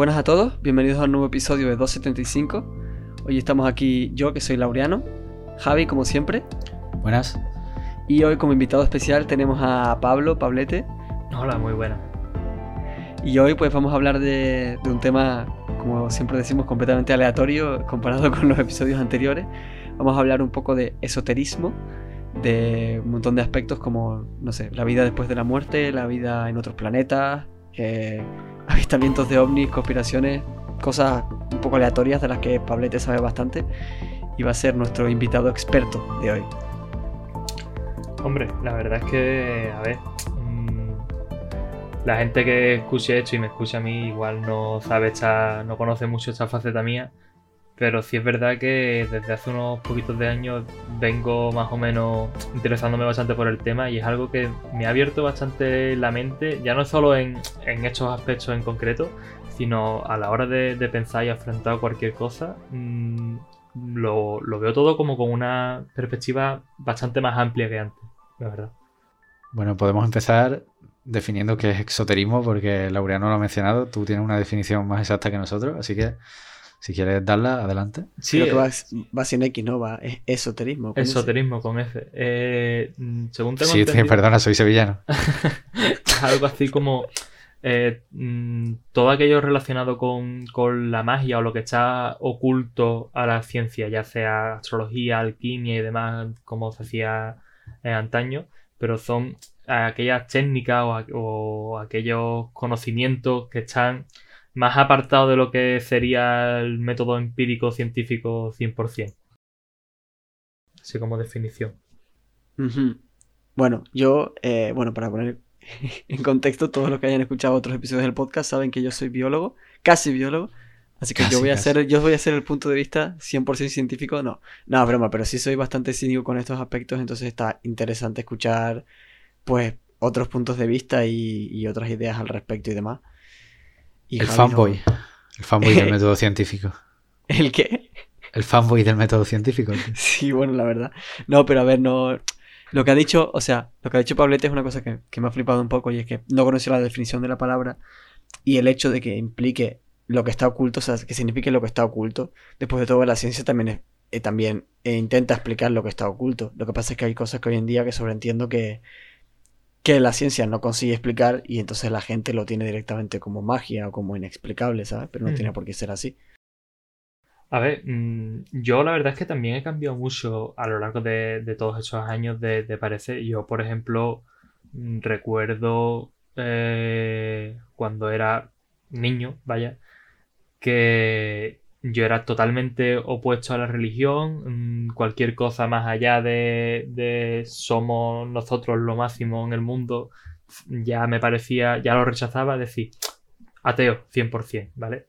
Buenas a todos, bienvenidos a un nuevo episodio de 275. Hoy estamos aquí yo, que soy Laureano, Javi, como siempre, Buenas. y hoy como invitado especial tenemos a Pablo, Pablete, Hola, muy buena. y hoy pues vamos a hablar de, de un tema, como siempre decimos, completamente aleatorio comparado con los episodios anteriores. Vamos a hablar un poco de esoterismo, de un montón de aspectos como, no sé, la vida después de la muerte, la vida en otros planetas, eh, avistamientos de ovnis, conspiraciones, cosas un poco aleatorias de las que Pablete sabe bastante y va a ser nuestro invitado experto de hoy. Hombre, la verdad es que, a ver, mm, la gente que escuche esto y me escucha a mí igual no sabe esta, no conoce mucho esta faceta mía, pero sí es verdad que desde hace unos poquitos de años vengo más o menos interesándome bastante por el tema y es algo que me ha abierto bastante la mente, ya no solo en, en estos aspectos en concreto, sino a la hora de, pensar y afrontar cualquier cosa, mm, lo, lo veo todo como con una perspectiva bastante más amplia que antes, la verdad. Bueno, podemos empezar definiendo qué es exoterismo, porque Laureano lo ha mencionado. Tú tienes una definición más exacta que nosotros, así que si quieres darla, adelante. Sí, Creo que va, eh, va sin X, ¿no? Va, es esoterismo. con ese. esoterismo con F. Eh, mm, según tengo Sí, entendido, perdona, soy sevillano. es algo así como eh, mm, todo aquello relacionado con, con la magia o lo que está oculto a la ciencia, ya sea astrología, alquimia y demás, como se hacía eh, antaño, pero son aquellas técnicas o aquellos conocimientos que están más apartados de lo que sería el método empírico científico 100%. Así como definición. Bueno, yo, eh, bueno, para poner en contexto, todos los que hayan escuchado otros episodios del podcast saben que yo soy biólogo, casi biólogo, así que yo voy a casi. hacer, yo voy a hacer el punto de vista 100% científico, no, no, broma, pero sí soy bastante cínico con estos aspectos, entonces está interesante escuchar, pues, otros puntos de vista y, y otras ideas al respecto y demás. Y El Javi no- fanboy. El fanboy del método científico. ¿El qué? El fanboy del método científico. tío. Sí, bueno, la verdad. No, pero a ver, no. Lo que ha dicho, o sea, lo que ha dicho Pablete es una cosa que, que me ha flipado un poco y es que no conocía la definición de la palabra y el hecho de que implique lo que está oculto, o sea, que signifique lo que está oculto. Después de todo, la ciencia también, es- eh, también eh, intenta explicar lo que está oculto. Lo que pasa es que hay cosas que hoy en día que sobreentiendo que, que la ciencia no consigue explicar y entonces la gente lo tiene directamente como magia o como inexplicable, ¿sabes? Pero no Mm. tiene por qué ser así. A ver, mm, yo la verdad es que también he cambiado mucho a lo largo de, de todos esos años de, de parecer. Yo, por ejemplo, mm, recuerdo eh, cuando era niño, vaya, que yo era totalmente opuesto a la religión. mm, Cualquier cosa más allá de, de somos nosotros lo máximo en el mundo, ya me parecía, ya lo rechazaba, decir, ateo, 100%, ¿vale?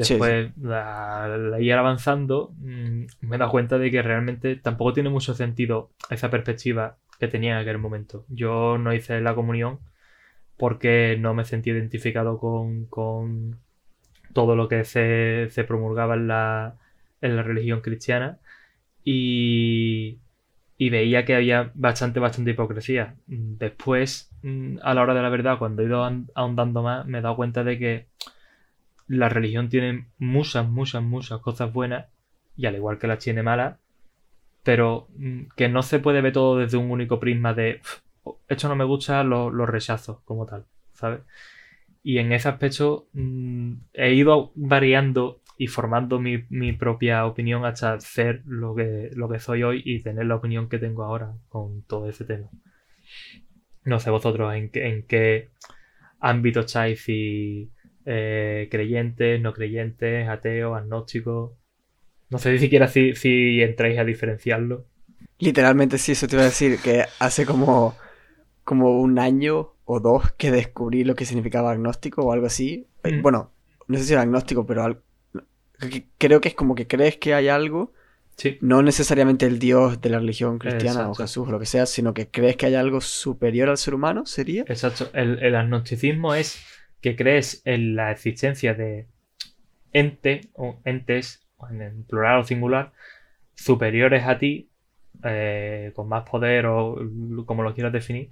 Sí, Después, la, la ir avanzando, mm, me he dado cuenta de que realmente tampoco tiene mucho sentido esa perspectiva que tenía en aquel momento. Yo no hice la comunión porque no me sentí identificado con, con todo lo que se, promulgaba en la, en la religión cristiana y, y veía que había bastante, bastante hipocresía. Después, mm, a la hora de la verdad, cuando he ido ahon- ahondando más, me he dado cuenta de que la religión tiene muchas, muchas, muchas cosas buenas y al igual que las tiene malas, pero mm, que no se puede ver todo desde un único prisma de "Uf, esto no me gusta, lo, lo rechazo como tal, ¿sabes? Y en ese aspecto mm, he ido variando y formando mi, mi propia opinión hasta ser lo que, lo que soy hoy y tener la opinión que tengo ahora con todo ese tema. No sé vosotros en, qué- en qué ámbito estáis, si eh, creyentes, no creyentes, ateos, agnósticos. No sé ni siquiera si, si entráis a diferenciarlo. Literalmente sí, eso te iba a decir, que hace como, como un año o dos que descubrí lo que significaba agnóstico o algo así. Eh, Mm. Bueno, no sé si era agnóstico, pero al- creo que es como que crees que hay algo, Sí, no necesariamente el Dios de la religión cristiana o. Jesús o lo que sea, sino que crees que hay algo superior al ser humano, ¿sería? exacto. El, el agnosticismo es que crees en la existencia de ente o entes, en plural o singular, superiores a ti, eh, con más poder o como lo quieras definir,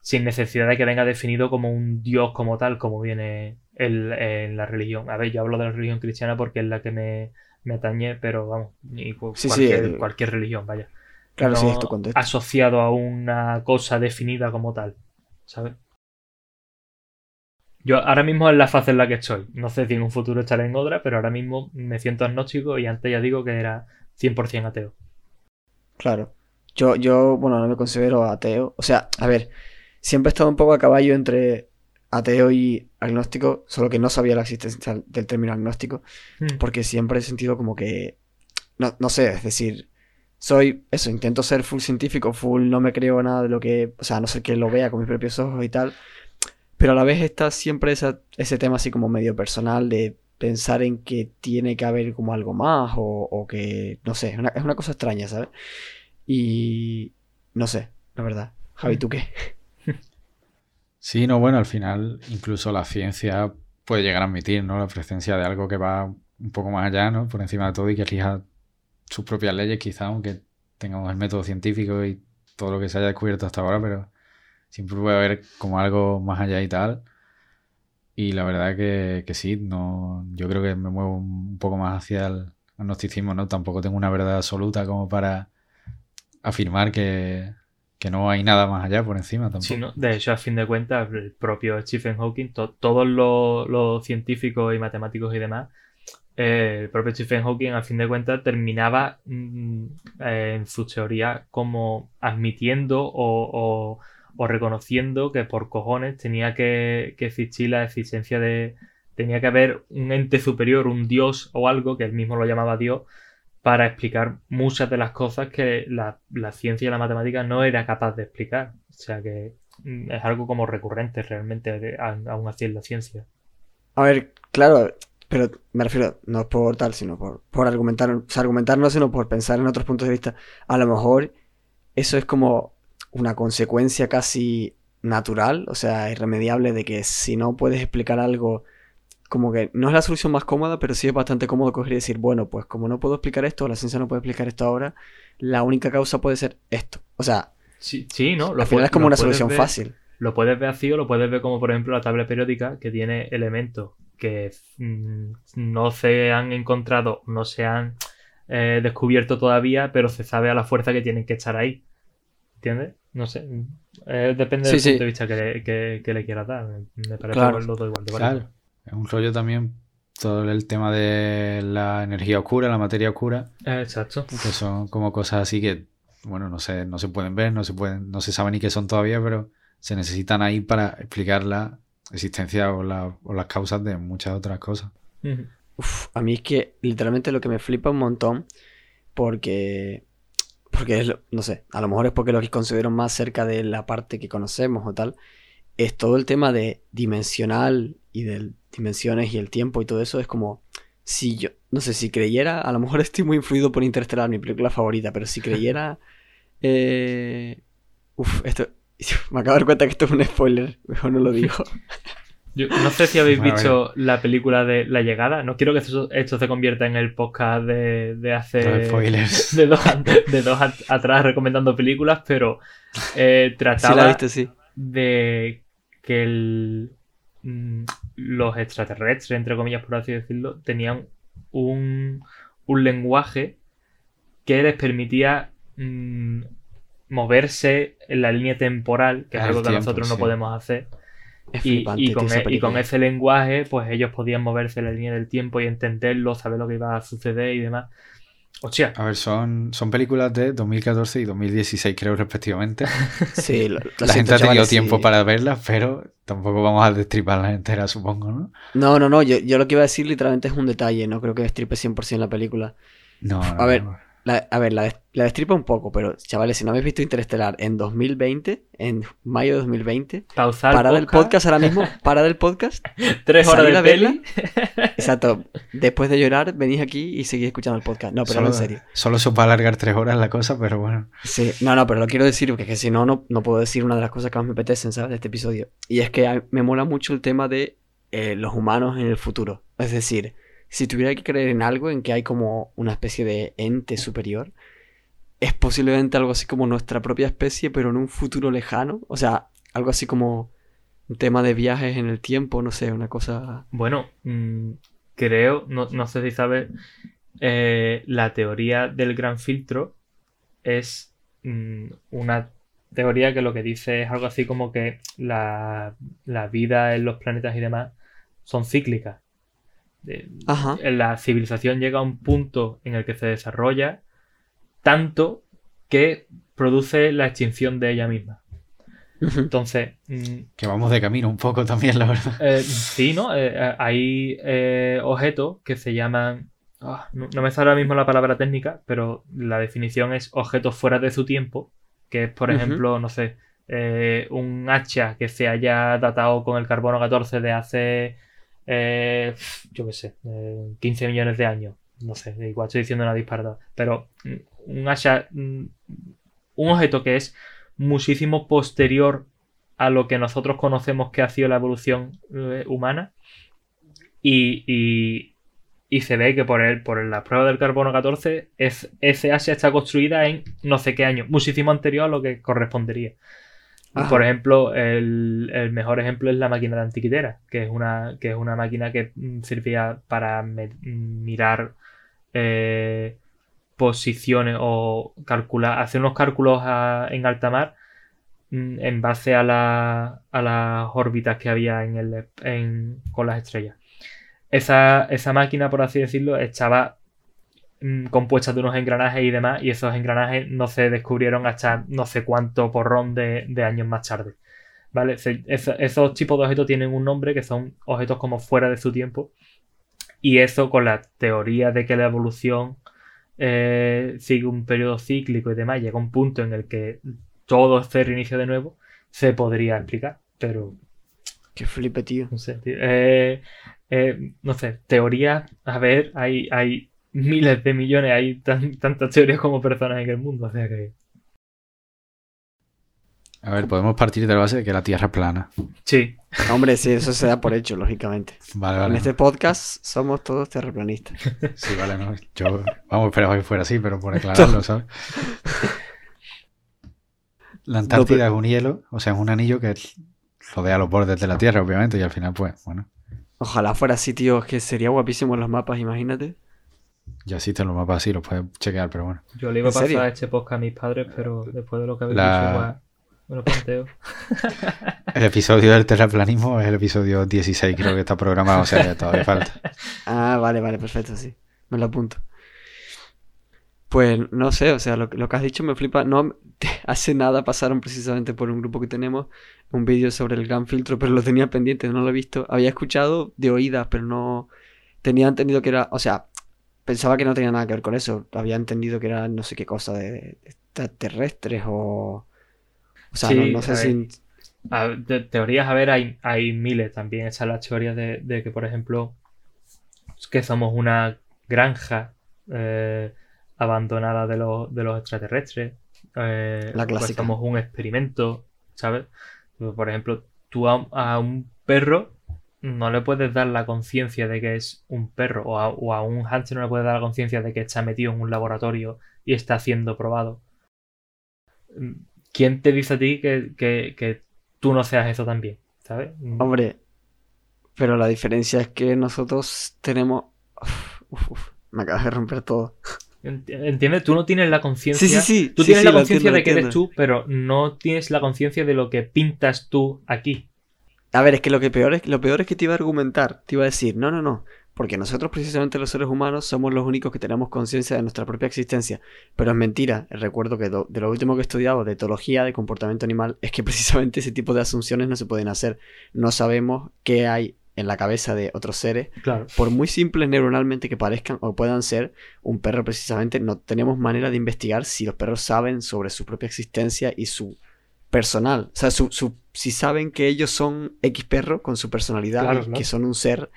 sin necesidad de que venga definido como un dios como tal, como viene en, en la religión. A ver, yo hablo de la religión cristiana porque es la que me, me atañe, pero vamos, cu- Sí, sí, cualquier, el- cualquier religión, vaya. Claro, sí, No es tu contexto. asociado a una cosa definida como tal, ¿sabes? Yo ahora mismo es la fase en la que estoy. No sé si en un futuro estaré en otra, pero ahora mismo me siento agnóstico y antes ya digo que era 100% ateo. Claro. Yo, yo, bueno, no me considero ateo. O sea, a ver, siempre he estado un poco a caballo entre ateo y agnóstico, solo que no sabía la existencia del término agnóstico, Mm. porque siempre he sentido como que, no, no sé, es decir, soy eso, intento ser full científico, full no me creo nada de lo que, o sea, a no ser que lo vea con mis propios ojos y tal, pero a la vez está siempre esa- ese tema así como medio personal de pensar en que tiene que haber como algo más o, o que, no sé, una, es una cosa extraña, ¿sabes? Y no sé, la verdad. Javi, ¿tú qué? Sí, no, bueno, al final incluso la ciencia puede llegar a admitir, ¿no? La presencia de algo que va un poco más allá, ¿no? Por encima de todo y que elija sus propias leyes, quizá, aunque tengamos el método científico y todo lo que se haya descubierto hasta ahora, pero siempre puede haber como algo más allá y tal. Y la verdad que, que sí, no, yo creo que me muevo un poco más hacia el agnosticismo, ¿no? Tampoco tengo una verdad absoluta como para afirmar que, que no hay nada más allá por encima tampoco. Sí. De hecho, a fin de cuentas, el propio Stephen Hawking, to- todos los, científicos y matemáticos y demás, eh, el propio Stephen Hawking, a fin de cuentas, terminaba mm, eh, en sus teorías como admitiendo o reconociendo que por cojones tenía que, que existir la existencia de. tenía que haber un ente superior, un dios o algo, que él mismo lo llamaba Dios, para explicar muchas de las cosas que la, la ciencia y la matemática no era capaz de explicar. O sea que mm, es algo como recurrente realmente aún así en la ciencia. A ver, claro, pero me refiero, no por tal, sino por, por argumentar, o sino por pensar en otros puntos de vista. A lo mejor eso es como una consecuencia casi natural, o sea, irremediable de que si no puedes explicar algo, como que no es la solución más cómoda, pero sí es bastante cómodo coger y decir, bueno, pues como no puedo explicar esto, la ciencia no puede explicar esto ahora, la única causa puede ser esto. O sea, Sí, sí, ¿no? al final es como lo una solución ver- fácil. Lo puedes ver así o lo puedes ver como, por ejemplo, la tabla periódica que tiene elementos que mm, no se han encontrado, no se han eh, descubierto todavía, pero se sabe a la fuerza que tienen que estar ahí. ¿Entiendes? No sé. Eh, depende del Sí, punto de vista que le, que- que le quieras dar. Me parece Claro. que los dos igual de válido. Claro, es un rollo también todo el tema de la energía oscura, la materia oscura, Exacto. que son como cosas así que, bueno, no se, no se pueden ver, no se pueden, no se sabe ni qué son todavía, pero se necesitan ahí para explicar la existencia o, la- o las causas de muchas otras cosas. Uf, a mí es que literalmente lo que me flipa un montón, porque, porque es, lo- no sé, a lo mejor es porque lo que considero más cerca de la parte que conocemos o tal, es todo el tema de dimensional y de dimensiones y el tiempo y todo eso, es como, si yo, no sé, si creyera, a lo mejor estoy muy influido por Interstellar, mi película favorita, pero si creyera, eh, uf, esto, me acabo de dar cuenta que esto es un spoiler, mejor no lo digo. Yo no sé si habéis Bueno, visto la película de La Llegada. No quiero que esto, esto se convierta en el podcast de, de hace. De dos, de dos at- atrás recomendando películas, pero eh, trataba la viste, sí. de que el- mm, los extraterrestres, entre comillas, por así decirlo, tenían un, un lenguaje que les permitía mm, moverse en la línea temporal, que es algo que tiempo, nosotros no podemos hacer. Es Y, con, e- y con ese lenguaje, pues ellos podían moverse en la línea del tiempo y entenderlo, saber lo que iba a suceder y demás. Hostia, A ver, son, son películas de 2014 y 2016, creo, respectivamente. Sí, lo- lo La siento, gente ha tenido tiempo sí. para verlas, pero tampoco vamos a destriparlas enteras, supongo, ¿no? No, no, no, yo, yo lo que iba a decir literalmente es un detalle, no creo que destripe 100% la película. No, no, A ver, no. La- a ver, la, des- la destripa un poco, pero chavales, si no habéis visto Interestelar en 2020, en mayo de 2020, pausar parad el podcast ahora mismo, parad el podcast, tres horas de verla. peli. exacto, después de llorar, venís aquí y seguís escuchando el podcast. No, pero solo, no, en serio. Solo se va a alargar tres horas la cosa, pero bueno. Sí, no, no, pero lo quiero decir porque es que si no, no, no puedo decir una de las cosas que más me apetecen, ¿sabes? De este episodio. Y es que a- me mola mucho el tema de eh, los humanos en el futuro. Es decir, si tuviera que creer en algo, en que hay como una especie de ente superior, es posiblemente algo así como nuestra propia especie, pero en un futuro lejano. O sea, algo así como un tema de viajes en el tiempo, no sé, una cosa... Bueno, mm, creo, no, no sé si sabes, eh, la teoría del gran filtro es mm, una teoría que lo que dice es algo así como que la, la vida en los planetas y demás son cíclicas. De-. La civilización llega a un punto en el que se desarrolla tanto que produce la extinción de ella misma. Entonces, mm, Que vamos de camino un poco también, la verdad. eh, sí, ¿no? Eh, eh, hay eh, objetos que se llaman. ah, no, no me sale ahora mismo la palabra técnica, pero la definición es objetos fuera de su tiempo. Que es, por ejemplo, no sé, eh, un hacha que se haya datado con el carbono 14 de hace. Eh, yo qué sé, eh, 15 millones de años. No sé, igual estoy diciendo una disparada. Pero mm, un hacha. mm, un objeto que es muchísimo posterior a lo que nosotros conocemos que ha sido la evolución eh, humana y, y- se ve que por, el, por la prueba del carbono 14 es, ese Asia está construida en no sé qué año, muchísimo anterior a lo que correspondería. Ajá. Por ejemplo, el, el mejor ejemplo es la máquina de antiquitera, que es una, que es una máquina que mm, servía para me- mm, mirar eh, posiciones o calcular, hacer unos cálculos a- en alta mar mm, en base a, la- a las órbitas que había en el, en- con las estrellas. Esa, esa máquina, por así decirlo, estaba mm, compuesta de unos engranajes y demás, y esos engranajes no se descubrieron hasta no sé cuánto porrón de, de años más tarde. ¿Vale? Esos tipos de objetos tienen un nombre que son objetos como fuera de su tiempo. Y eso con la teoría de que la evolución eh, sigue un periodo cíclico y demás, llega un punto en el que todo se reinicia de nuevo, se podría explicar. Pero Qué flipe, tío. no sé, tío. Eh, eh, no sé, teorías, a ver, hay, hay miles de millones, hay tan- tantas teorías como personas en el mundo, o sea que... A ver, podemos partir de la base de que la Tierra es plana. Sí, Hombre, sí, eso se da por hecho, lógicamente. Vale, En vale. este podcast somos todos terraplanistas. Sí, vale, no. Yo, vamos, esperaba que fuera así, pero por aclararlo, ¿sabes? La Antártida es un hielo, o sea, es un anillo que rodea los bordes de la Tierra, obviamente, y al final, pues, bueno, Ojalá fuera así, tío, es que sería guapísimo en los mapas, imagínate. Ya existen los mapas así, los puedes chequear, pero bueno. yo le iba a ¿En serio? pasar este podcast a mis padres, pero después de lo que habéis La- dicho, igual me lo planteo. El episodio del terraplanismo es el episodio 16, creo que está programado, o sea, que todavía falta. Ah, vale, vale, perfecto, sí. Me lo apunto. Pues no sé, o sea, lo, lo que has dicho me flipa. No, hace nada pasaron precisamente por un grupo que tenemos un vídeo sobre el gran filtro, pero lo tenía pendiente, no lo he visto. Había escuchado de oídas, pero no tenía entendido que era, o sea, pensaba que no tenía nada que ver con eso. Había entendido que era no sé qué cosa de, extraterrestres o... O sea, Sí, no, no sé si... A- de teorías, a ver, hay, hay miles también. Están las teorías de, de que, por ejemplo, que somos una granja eh, abandonada de los, de los extraterrestres. eh, La que clásica. somos un experimento, ¿sabes? Por ejemplo, tú a, a un perro no le puedes dar la conciencia de que es un perro, o a, o a un hámster no le puedes dar la conciencia de que está metido en un laboratorio y está siendo probado. ¿Quién te dice a ti que, que- que tú no seas eso también? ¿Sabes? Hombre, pero la diferencia es que nosotros tenemos... Uf, me acabas de romper todo. Ent- ¿Entiendes? Tú no tienes la conciencia. Sí, sí, sí. Tú sí, tienes sí, la conciencia de que eres tú, pero no tienes la conciencia de lo que pintas tú aquí. A ver, es que lo que peor es, lo peor es que te iba a argumentar, te iba a decir, no, no, no, porque nosotros precisamente los seres humanos somos los únicos que tenemos conciencia de nuestra propia existencia, pero es mentira, recuerdo que do- de lo último que he estudiado de etología, de comportamiento animal, es que precisamente ese tipo de asunciones no se pueden hacer, no sabemos qué hay en la cabeza de otros seres, Claro. por muy simples neuronalmente que parezcan o puedan ser, un perro precisamente no tenemos manera de investigar si los perros saben sobre su propia existencia y su personal. O sea, su, su- si saben que ellos son X perro con su personalidad, Claro, claro. que son un ser,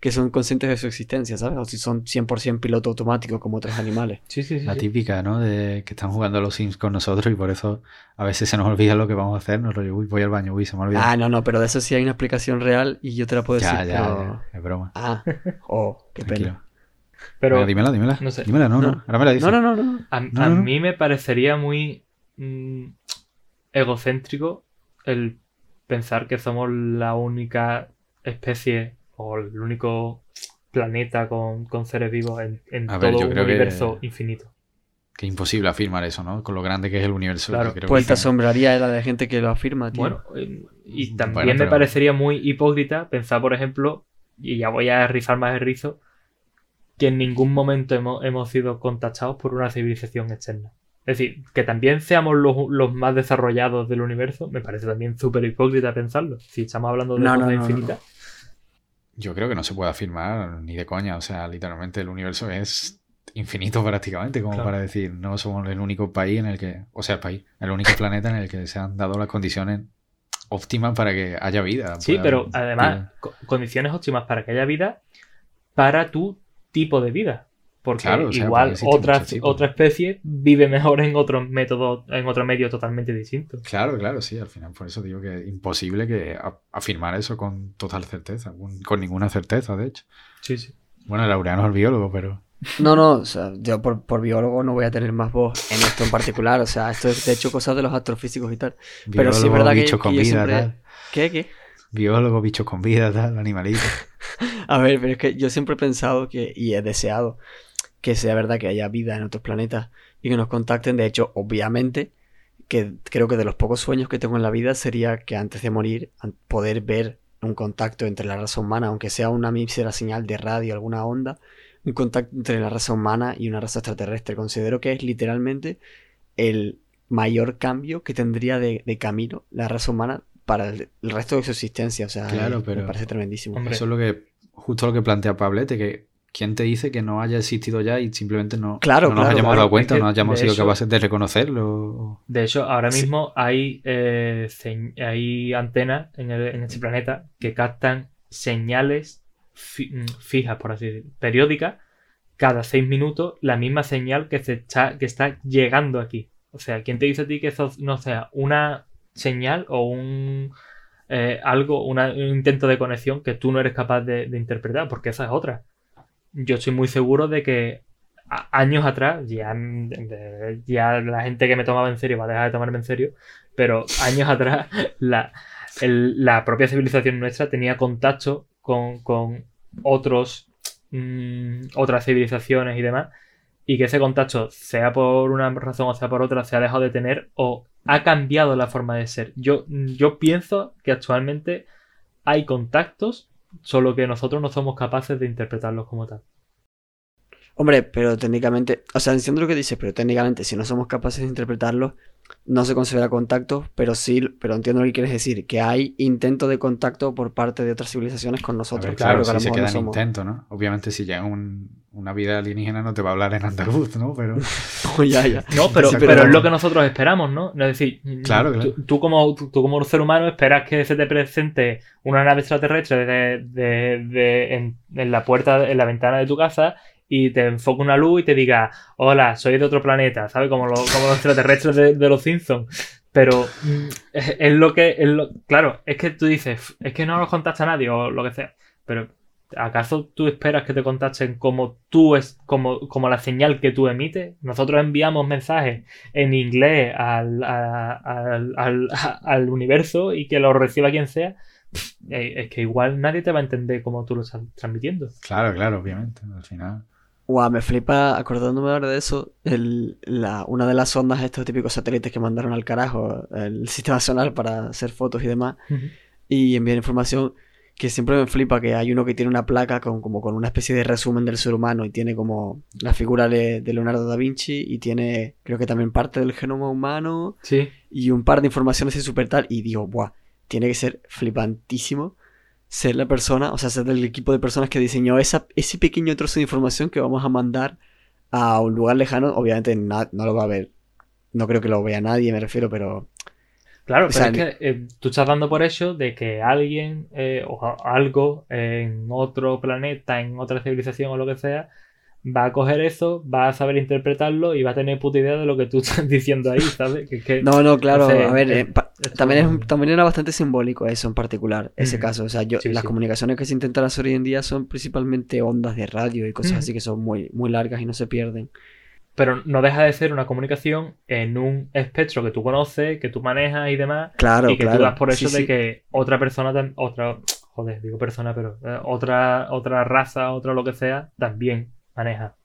que son conscientes de su existencia, ¿sabes? O si son 100% piloto automático como otros animales. Sí, sí, sí. La sí. típica, ¿no? De que están jugando a los Sims con nosotros y por eso a veces se nos olvida lo que vamos a hacer. Nos lo uy, voy al baño, uy, se me ha olvidado. Ah, no, no, pero de eso sí hay una explicación real y yo te la puedo ya, decir. ya, pero- ya, es broma. Ah, oh, qué Tranquilo. pena. Pero Venga, dímela, dímela. no sé. Dímela, no, no, No. Ahora me la dices. No, no, no, no. a, No, a no, no. mí me parecería muy mm, egocéntrico el pensar que somos la única especie o el único planeta con, con seres vivos en, en ver, todo un que- universo infinito. Que es imposible afirmar eso, ¿no? Con lo grande que es el universo. Claro, creo Pues que- te asombraría la de gente que lo afirma, tío. Bueno, eh, y Bueno, también me parecería muy hipócrita pensar, por ejemplo, y ya voy a rizar más el rizo, que en ningún momento hemos, hemos sido contactados por una civilización externa. Es decir, que también seamos los, los más desarrollados del universo, me parece también súper hipócrita pensarlo. Si estamos hablando de No, no, cosas no, no. infinitas. Yo creo que no se puede afirmar ni de coña. O sea, literalmente el universo es infinito prácticamente, como Claro. para decir, no somos el único país en el que, o sea, país, el único planeta en el que se han dado las condiciones óptimas para que haya vida. Sí, pero haber además, vida. condiciones óptimas para que haya vida para tu tipo de vida. Porque Claro, o sea, igual porque otra, otra especie vive mejor en otros métodos, en otro medio totalmente distinto. Claro, claro, sí, al final por eso digo que es imposible que afirmar eso con total certeza, con, con ninguna certeza, de hecho. Sí, sí. Bueno, el Laureano es el biólogo, pero No, no, o sea, yo por, por biólogo no voy a tener más voz en esto en particular. O sea, esto es de hecho cosas de los astrofísicos y tal. Pero sí es biólogo, verdad que- bichos que con vida, siempre- tal. ¿Qué? ¿Qué? Biólogo, bichos con vida, tal, animalitos. A ver, pero es que yo siempre he pensado que, y he deseado, que sea verdad que haya vida en otros planetas y que nos contacten. De hecho, obviamente, que creo que de los pocos sueños que tengo en la vida sería que antes de morir poder ver un contacto entre la raza humana, aunque sea una mísera señal de radio, alguna onda, un contacto entre la raza humana y una raza extraterrestre. Considero que es literalmente el mayor cambio que tendría de, de camino la raza humana para el, el resto de su existencia. O sea, Claro, eh, pero- me parece tremendísimo. Hombre. Eso es lo que, justo lo que plantea Pablete, que ¿quién te dice que no haya existido ya y simplemente no, Claro, no nos claro, hayamos claro. dado cuenta, Es que no hayamos sido capaces de reconocerlo? De hecho, ahora Sí. mismo hay, eh, hay antenas en, el- en este planeta que captan señales fi- mm, fijas, por así decirlo, periódicas, cada seis minutos, la misma señal que, se está, que está llegando aquí. O sea, ¿quién te dice a ti que eso no sea una señal o un eh, algo, una- un intento de conexión que tú no eres capaz de, de interpretar? Porque esa es otra. Yo estoy muy seguro de que años atrás, ya, ya la gente que me tomaba en serio va a dejar de tomarme en serio, pero años atrás la, la propia civilización nuestra tenía contacto con, con otros mm, otras civilizaciones y demás, y que ese contacto, sea por una razón o sea por otra, se ha dejado de tener o ha cambiado la forma de ser. Yo, yo pienso que actualmente hay contactos, solo que nosotros no somos capaces de interpretarlos como tal. Hombre, pero técnicamente, o sea, entiendo lo que dices, pero técnicamente si no somos capaces de interpretarlo, no se considera contacto, pero sí, pero entiendo lo que quieres decir, que hay intento de contacto por parte de otras civilizaciones con A nosotros. ver, claro, que si se no queda en somos- intento, ¿no? Obviamente si llega un- una vida alienígena no te va a hablar en andaluz, ¿no? Pero ya, ya. No, pero, pero, es lo que nosotros esperamos, ¿no? Es decir, Claro, claro. Tú, tú como, tú, tú como ser humano esperas que se te presente una nave extraterrestre de, de- de- en, en la puerta, en la ventana de tu casa y te enfoque una luz y te diga, hola, soy de otro planeta, ¿sabes? Como, los- como los extraterrestres de, de los Simpsons. Pero mm, es, es lo que... es lo- claro, es que tú dices, es que no nos contacta nadie o lo que sea. Pero ¿acaso tú esperas que te contacten como tú es, como, como la señal que tú emites? Nosotros enviamos mensajes en inglés al, al, al- universo y que lo reciba quien sea. Eh, Es que igual nadie te va a entender cómo tú lo estás transmitiendo. claro, claro, obviamente, al final. Guau, me flipa, acordándome ahora de eso, el- la, una de las ondas, estos típicos satélites que mandaron al carajo, el sistema solar para hacer fotos y demás, y enviar información, que siempre me flipa que hay uno que tiene una placa con, como con una especie de resumen del ser humano y tiene como la figura de, de Leonardo da Vinci y tiene creo que también parte del genoma humano Sí, y un par de informaciones y super tal y digo, buah, tiene que ser flipantísimo ser la persona, o sea, ser del equipo de personas que diseñó esa, ese pequeño trozo de información que vamos a mandar a un lugar lejano, obviamente na- no lo va a ver, no creo que lo vea nadie, me refiero, pero claro, O pero sea, es que eh, tú estás dando por hecho de que alguien eh, o algo en otro planeta, en otra civilización o lo que sea, va a coger eso, va a saber interpretarlo y va a tener puta idea de lo que tú estás diciendo ahí, ¿sabes? Que, que- No, no, claro, a ver, eh, también, es, también era bastante simbólico eso en particular, ese caso. O sea, yo, Sí, las sí. comunicaciones que se intentan hacer hoy en día son principalmente ondas de radio y cosas así que son muy, muy largas y no se pierden. Pero no deja de ser una comunicación en un espectro que tú conoces, que tú manejas y demás. Claro, y que claro. tú das por Sí, eso de sí. que otra persona, otra, joder, digo persona, pero eh, otra, otra raza, otra lo que sea, también maneja.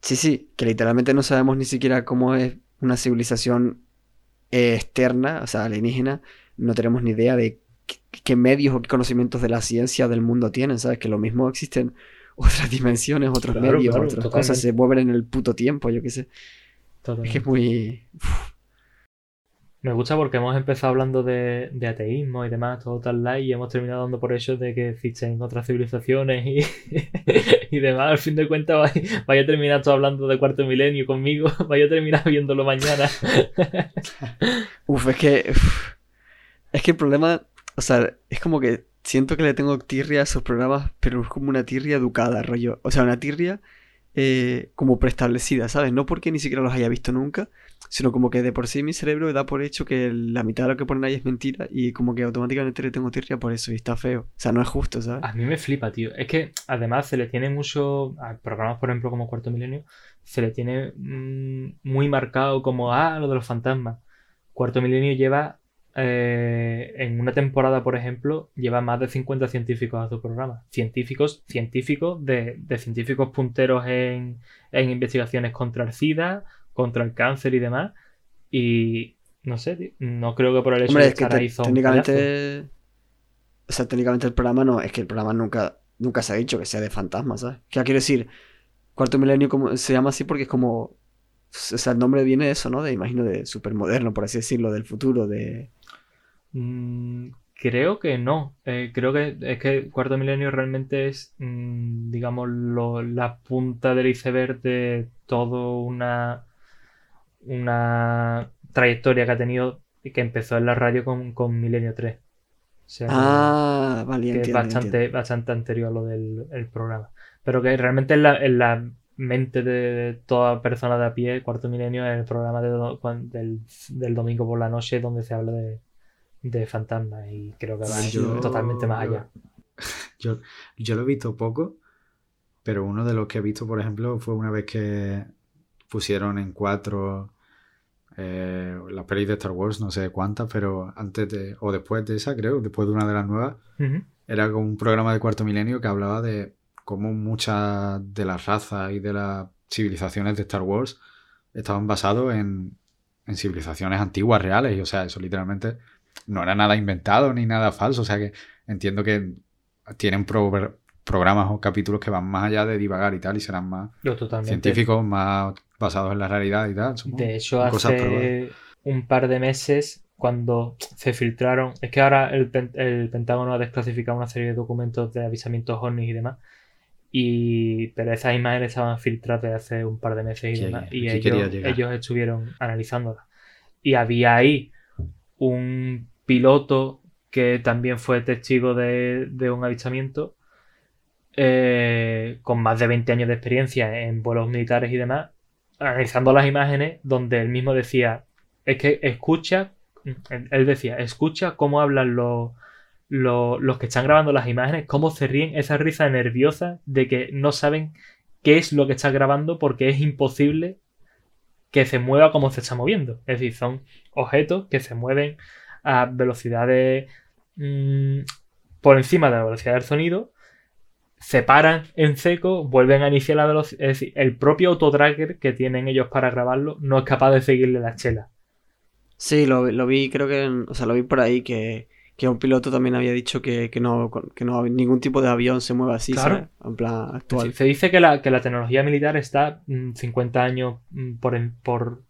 Sí, sí, que literalmente no sabemos ni siquiera cómo es una civilización eh, externa, o sea, alienígena. No tenemos ni idea de qué, medios o qué conocimientos de la ciencia del mundo tienen, ¿sabes? Que lo mismo existen otras dimensiones, otros Claro, medios, claro, otras totalmente. cosas, se mueven en el puto tiempo, yo qué sé. Es Totalmente. que es muy... Me gusta porque hemos empezado hablando de, de ateísmo y demás, todo tal like, y hemos terminado dando por hecho de que existen otras civilizaciones y, y demás. Al fin de cuentas, vaya, vaya a terminar todo hablando de cuarto milenio conmigo, vaya a terminar viéndolo mañana. Uf, es que... uf, es que el problema, o sea, es como que siento que le tengo tirria a esos programas, pero es como una tirria educada, rollo. O sea, una tirria eh, como preestablecida, ¿sabes? No porque ni siquiera los haya visto nunca, sino como que de por sí mi cerebro da por hecho que la mitad de lo que ponen ahí es mentira y como que automáticamente le tengo tirria por eso y está feo. O sea, no es justo, ¿sabes? A mí me flipa, tío. Es que además se le tiene mucho. A programas, por ejemplo, como Cuarto Milenio, se le tiene mm, muy marcado como, ah, lo de los fantasmas. Cuarto Milenio lleva. Eh, en una temporada, por ejemplo, lleva más de 50 científicos a su programa. Científicos, científicos, de, de científicos punteros en, en investigaciones contra el SIDA, contra el cáncer y demás. Y no sé, tío, no creo que por el hecho Hombre, de es que ahí son técnicamente... O sea, técnicamente el programa no, es que el programa nunca, nunca se ha dicho que sea de fantasmas, ¿sabes? Que quiero decir, Cuarto Milenio como, se llama así porque es como... O sea, el nombre viene de eso, ¿no? De, imagino, de supermoderno, por así decirlo, del futuro, de... Mm, creo que no. Eh, creo que es que Cuarto Milenio realmente es, mm, digamos, lo- la punta del iceberg de toda una, una trayectoria que ha tenido y que empezó en la radio con, con Milenio 3. O sea, Ah, vale, que es bastante, entiendo. bastante anterior a lo del el programa. Pero que realmente en la, en la mente de toda persona de a pie, Cuarto Milenio es el programa de do- cuan- del, del domingo por la noche donde se habla de, de fantasmas y creo que va Sí, yo- totalmente más allá. Yo, yo lo he visto poco, pero uno de los que he visto, por ejemplo, fue una vez que pusieron en cuatro eh, las pelis de Star Wars, no sé cuántas, pero antes de, o después de esa, creo, después de una de las nuevas, era como un programa de cuarto milenio que hablaba de cómo muchas de las razas y de las civilizaciones de Star Wars estaban basados en, en civilizaciones antiguas reales. Y o sea, eso literalmente no era nada inventado ni nada falso. O sea que entiendo que tienen pro- programas o capítulos que van más allá de divagar y tal y serán más científicos, más basados en la realidad y tal. supongo. De hecho, probadas. hace un par de meses, cuando se filtraron, es que ahora el, el Pentágono ha desclasificado una serie de documentos de avisamientos ovnis y demás. Y, pero esas imágenes estaban filtradas de hace un par de meses y demás. Y ellos, ellos estuvieron analizándolas. Y había ahí un piloto que también fue testigo de, un avistamiento eh, con más de 20 años de experiencia en vuelos militares y demás, analizando las imágenes donde él mismo decía, es que escucha, él decía, escucha cómo hablan los, los, los que están grabando las imágenes, cómo se ríen, esa risa nerviosa de que no saben qué es lo que está grabando porque es imposible que se mueva como se está moviendo. Es decir, son objetos que se mueven a velocidades mm, por encima de la velocidad del sonido, se paran en seco, vuelven a iniciar la velocidad. Es decir, el propio autotracker que tienen ellos para grabarlo no es capaz de seguirle la chela. Sí, lo, lo vi, creo que, o sea, lo vi por ahí que, que un piloto también había dicho que, que no, que no ningún tipo de avión se mueva así, Claro. ¿sabes? En plan actual. Se dice que la, que la tecnología militar está mm, 50 años mm, por, en- por,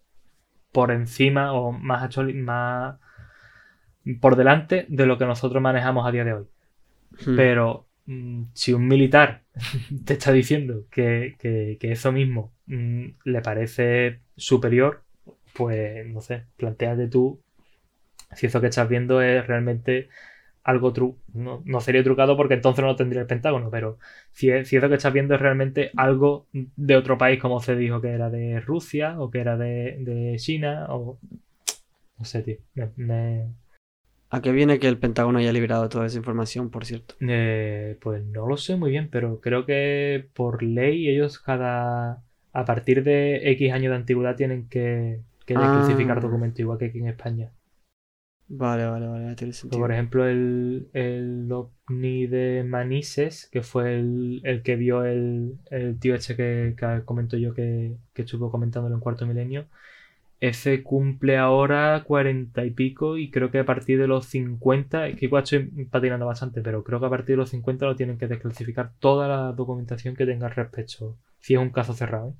por encima o más, actuali- más por delante de lo que nosotros manejamos a día de hoy. Hmm. Pero mm, si un militar te está diciendo que, que- que eso mismo mm, le parece superior, pues no sé, planteate tú si eso que estás viendo es realmente algo tru no, no sería trucado porque entonces no lo tendría el Pentágono, pero si, es- si eso que estás viendo es realmente algo de otro país, como se dijo que era de Rusia o que era de, de China, o no sé, tío. Me, me- ¿A qué viene que el Pentágono haya liberado toda esa información, por cierto? Eh, pues no lo sé muy bien, pero creo que por ley ellos cada A partir de X años de antigüedad tienen que, que Ah. desclasificar documentos, igual que aquí en España. Vale, vale, vale, tiene sentido. Por ejemplo, el, el ovni de Manises, que fue el, el que vio el, el tío este que, que comento yo que, que estuvo comentándolo en cuarto milenio, ese cumple ahora cuarenta y pico y creo que a partir de los 50, es que igual estoy patinando bastante, pero creo que a partir de los 50 lo tienen que desclasificar toda la documentación que tenga al respecto, si es un caso cerrado, ¿eh?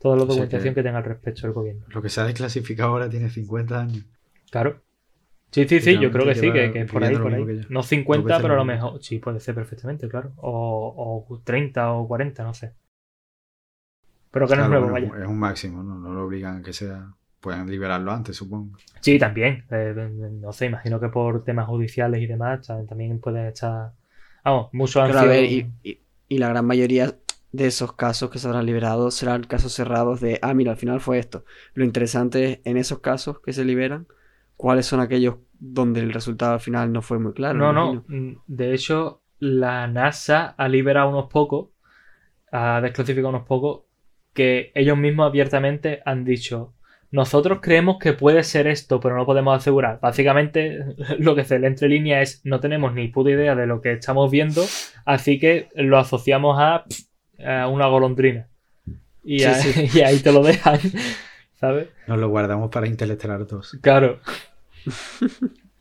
Toda la O sea documentación que- que tenga al respecto el gobierno. Lo que se ha desclasificado ahora tiene 50 años. Claro. Sí, sí, sí, yo creo que sí, que, que por ahí, por ahí. No Dos 50, veces pero a lo mejor. Sí, puede ser perfectamente, claro. O, o 30 o 40, no sé. Pero que no es nuevo, vaya. Es un máximo, ¿no? No lo obligan a que sea. Pueden liberarlo antes, supongo. Sí, también. eh, no sé, imagino que por temas judiciales y demás ta- también pueden estar. Vamos, muchos han Pero a sido- ver, y, y- y la gran mayoría de esos casos que se habrán liberado serán casos cerrados de, ah, mira, al final fue esto. Lo interesante es, en esos casos que se liberan, cuáles son aquellos donde el resultado al final no fue muy claro. No, no. mm, De hecho, la NASA ha liberado unos pocos, ha desclasificado unos pocos, que ellos mismos abiertamente han dicho. Nosotros creemos que puede ser esto, pero no podemos asegurar. Básicamente, lo que se lee entre líneas es no tenemos ni puta idea de lo que estamos viendo, así que lo asociamos a, a una golondrina. Y, Sí, a- sí. y ahí te lo dejan, ¿sabes? Nos lo guardamos para Interestelar 2. Claro.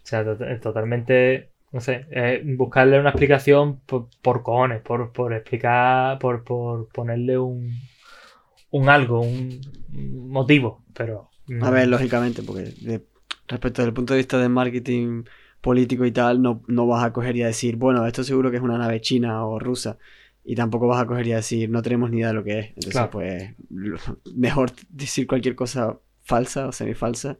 O sea, to- totalmente, no sé, eh, buscarle una explicación por, por cojones, por, por explicar, por, por ponerle un, un algo, un motivo, pero... mm, A ver, lógicamente, porque de- respecto desde el punto de vista del marketing político y tal, no, no vas a coger y a decir, bueno, esto seguro que es una nave china o rusa. Y tampoco vas a coger y a decir, no tenemos ni idea de lo que es. Entonces, Claro. pues, mejor decir cualquier cosa falsa o semifalsa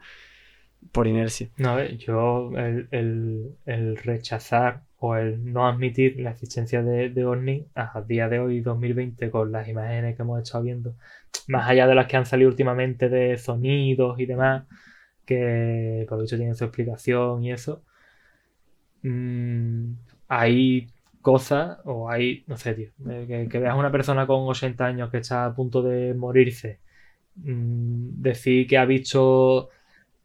por inercia. No, yo el, el- el rechazar o el no admitir la existencia de, de ovni a día de hoy, 2020, con las imágenes que hemos estado viendo, más allá de las que han salido últimamente de sonidos y demás, que por lo visto tienen su explicación y eso, mm, hay cosas o hay, no sé, tío, eh, que, que veas una persona con 80 años que está a punto de morirse, mm, decir que ha visto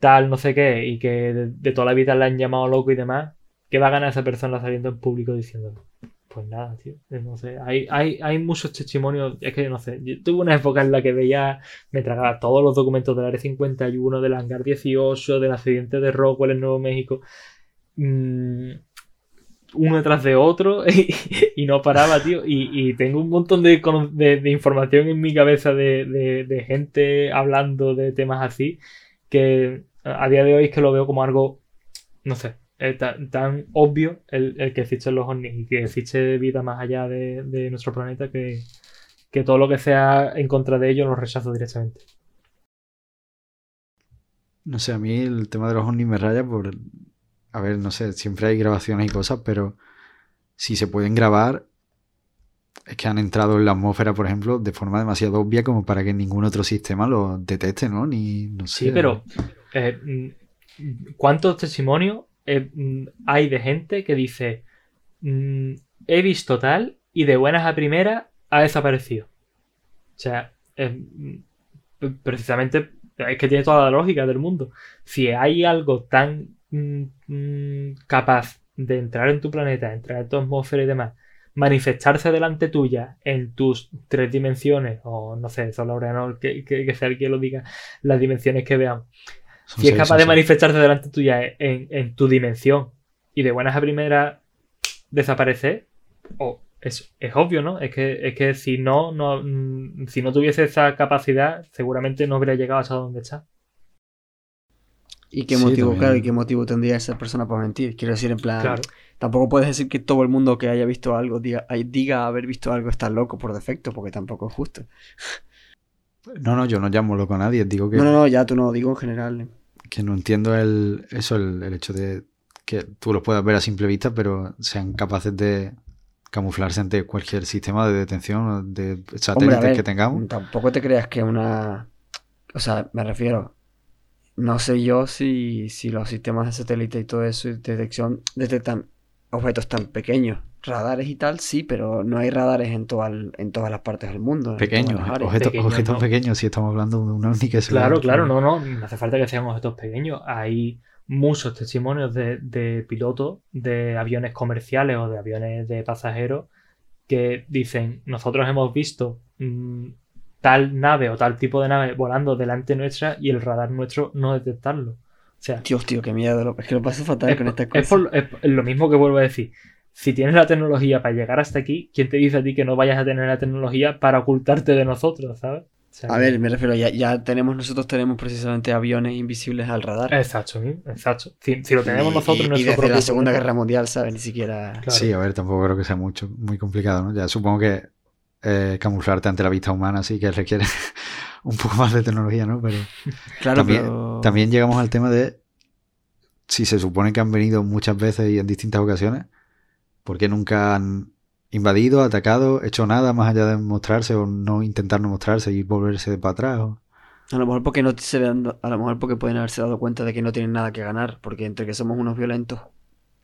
tal, no sé qué, y que de, toda la vida le han llamado loco y demás, ¿qué va a ganar esa persona saliendo en público diciéndolo? Pues nada, tío, eh, no sé, hay, hay, hay muchos testimonios, es que no sé, yo tuve una época en la que veía, me tragaba todos los documentos del Área 51, del Hangar 18, del accidente de Rockwell en Nuevo México, mm, uno detrás de otro, y, no paraba, tío, y, tengo un montón de, de- información en mi cabeza de- de gente hablando de temas así, que a día de hoy es que lo veo como algo, no sé, eh, tan, tan obvio el, el que existen los ovnis y que existe vida más allá de, de nuestro planeta que, que todo lo que sea en contra de ello lo rechazo directamente. No sé, a mí el tema de los ovnis me raya por... A ver, no sé, siempre hay grabaciones y cosas, pero si se pueden grabar, es que han entrado en la atmósfera, por ejemplo, de forma demasiado obvia como para que ningún otro sistema lo detecte, ¿no? Ni, no sé. Sí, pero eh, mm, ¿cuántos testimonios eh, mm, hay de gente que dice mm, he visto tal y de buenas a primeras ha desaparecido? O sea, precisamente es que tiene toda la lógica del mundo. Si hay algo tan capaz de entrar en tu planeta, entrar en tu atmósfera y demás, manifestarse delante tuya en tus tres dimensiones, o no sé, solo no, que, que, sea el que lo diga, las dimensiones que vean. Son Si es capaz de manifestarse delante tuya en, en tu dimensión y de buenas a primeras desaparecer, es, es obvio, ¿no? Es que, es que si no, no mm, si no tuviese esa capacidad, seguramente no habría llegado hasta donde está. ¿Y qué Sí, motivo, claro, y qué motivo tendría esa persona para mentir? Quiero decir, en plan, Claro. tampoco puedes decir que todo el mundo que haya visto algo diga haber visto algo está loco por defecto, porque tampoco es justo. No, no, yo no llamo loco a nadie. Digo que No, no, no, ya tú no, digo en general. Que no entiendo el, eso, el, el hecho de que tú los puedas ver a simple vista, pero sean capaces de camuflarse ante cualquier sistema de detención o de Hombre, satélites ver, que tengamos. tampoco te creas que una... O sea, me refiero, no sé yo si, si los sistemas de satélite y todo eso y detección detectan objetos tan pequeños. Radares y tal, sí, pero no hay radares en, toda el- en todas las partes del mundo. Pequeños, objetos, Pequeños, objetos ¿no? pequeños, si estamos hablando de un ovni que se Claro, claro, no, no, no hace falta que sean objetos pequeños. Hay muchos testimonios de, de pilotos de aviones comerciales o de aviones de pasajeros que dicen, nosotros hemos visto mm, tal nave o tal tipo de nave volando delante nuestra y el radar nuestro no detectarlo. O sea, Dios, tío, qué miedo. Es que lo paso fatal es, con estas es cosas. por- es lo mismo que vuelvo a decir. Si tienes la tecnología para llegar hasta aquí, ¿quién te dice a ti que no vayas a tener la tecnología para ocultarte de nosotros, ¿sabes? O sea, A ver, me refiero, ya, ya tenemos, nosotros tenemos precisamente aviones invisibles al radar. Exacto, exacto. Si, si lo tenemos Y- nosotros y, y desde propio la Segunda planeta. Guerra Mundial, ¿sabes? Ni siquiera... Claro. Sí, a ver, tampoco creo que sea mucho, muy complicado, ¿no? Ya supongo que eh, camuflarte ante la vista humana sí que requiere un poco más de tecnología, ¿no? Pero Claro, también, pero... también llegamos al tema de si se supone que han venido muchas veces y en distintas ocasiones, ¿por qué nunca han invadido, atacado, hecho nada más allá de mostrarse o no intentar no mostrarse y volverse para atrás? o- A lo mejor porque no se dan- a lo mejor porque pueden haberse dado cuenta de que no tienen nada que ganar, porque entre que somos unos violentos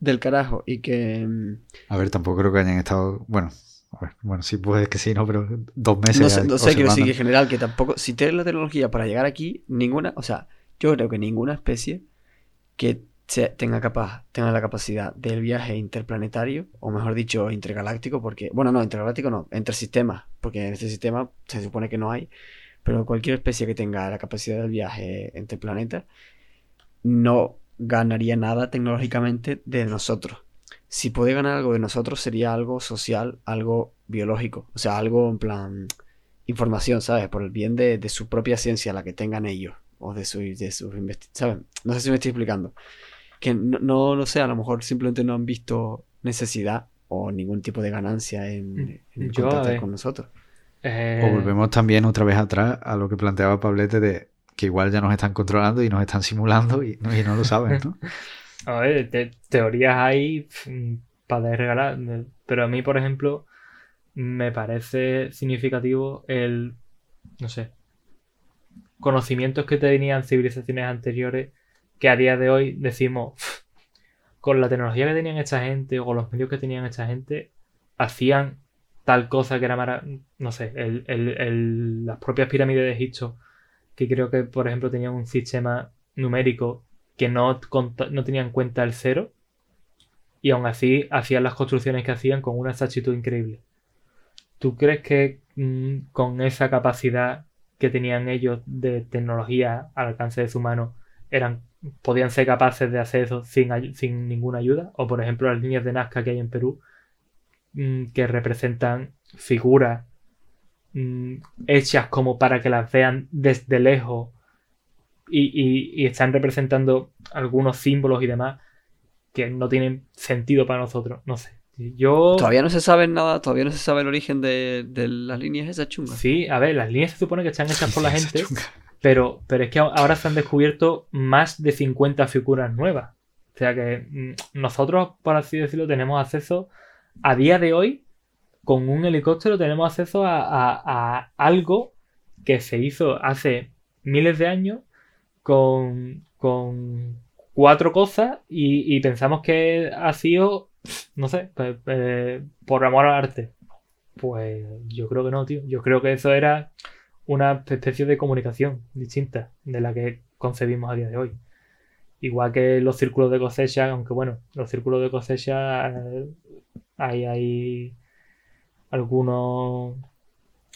del carajo y que mm, A ver, tampoco creo que hayan estado, bueno, a ver, bueno, sí puede que sí, ¿no? Pero dos meses no sé, no sé, quiero decir que en general que tampoco si tienes la tecnología para llegar aquí, ninguna, o sea, yo creo que ninguna especie que tenga capaz, tenga la capacidad del viaje interplanetario, o mejor dicho, intergaláctico, porque, bueno, no, intergaláctico no, entre sistemas, porque en este sistema se supone que no hay, pero cualquier especie que tenga la capacidad del viaje entre planetas no ganaría nada tecnológicamente de nosotros. Si puede ganar algo de nosotros sería algo social, algo biológico, o sea, algo en plan información, ¿sabes? Por el bien de, de su propia ciencia, la que tengan ellos, o de, su, de sus ¿sabes? No sé si me estoy explicando. Que no, no lo sé, a lo mejor simplemente no han visto necesidad o ningún tipo de ganancia en, en Yo, a contactar ver. con nosotros. Eh, O volvemos también otra vez atrás a lo que planteaba Pablete de que igual ya nos están controlando y nos están simulando y, no- y no lo saben, ¿no? A ver, te- teorías hay para regalar, de- pero a mí, por ejemplo, me parece significativo el, no sé, conocimientos que tenían civilizaciones anteriores que a día de hoy decimos, "Pf, con la tecnología que tenían esta gente o con los medios que tenían esta gente, hacían tal cosa que era mara- no sé, el- el- el- las propias pirámides de Egipto, que creo que, por ejemplo, tenían un sistema numérico que no, no tenía en cuenta el cero y aún así hacían las construcciones que hacían con una exactitud increíble. ¿Tú crees que mm, con esa capacidad que tenían ellos de tecnología al alcance de su mano eran, podían ser capaces de hacer eso sin, sin ninguna ayuda? O por ejemplo las líneas de Nazca que hay en Perú mm, que representan figuras mm, hechas como para que las vean desde lejos y, y- y están representando algunos símbolos y demás que no tienen sentido para nosotros. No sé. Yo. Todavía no se sabe nada, todavía no se sabe el origen de, de las líneas esas chungas. Sí, a ver, las líneas se supone que están hechas por la gente. Pero, pero es que ahora se han descubierto más de 50 figuras nuevas. O sea que mm, nosotros, por así decirlo, tenemos acceso a día de hoy, con un helicóptero, tenemos acceso a, algo que se hizo hace miles de años con, con cuatro cosas y, y pensamos que ha sido, no sé, pues, eh, por amor al arte. Pues yo creo que no, tío. Yo creo que eso era una especie de comunicación distinta de la que concebimos a día de hoy. Igual que los círculos de cosecha, aunque bueno, los círculos de cosecha eh, hay, hay algunos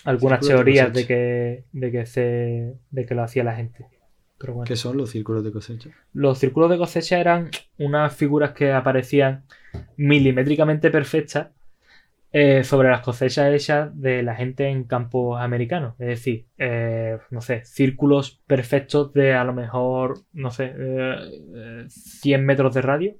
algunas Círculos teorías de que de que se de que lo hacía la gente. Pero bueno. ¿Qué son los círculos de cosecha? Los círculos de cosecha eran unas figuras que aparecían milimétricamente perfectas eh, sobre las cosechas hechas de la gente en campos americanos. Es decir, eh, no sé, círculos perfectos de a lo mejor, no sé, eh, eh, 100 metros de radio,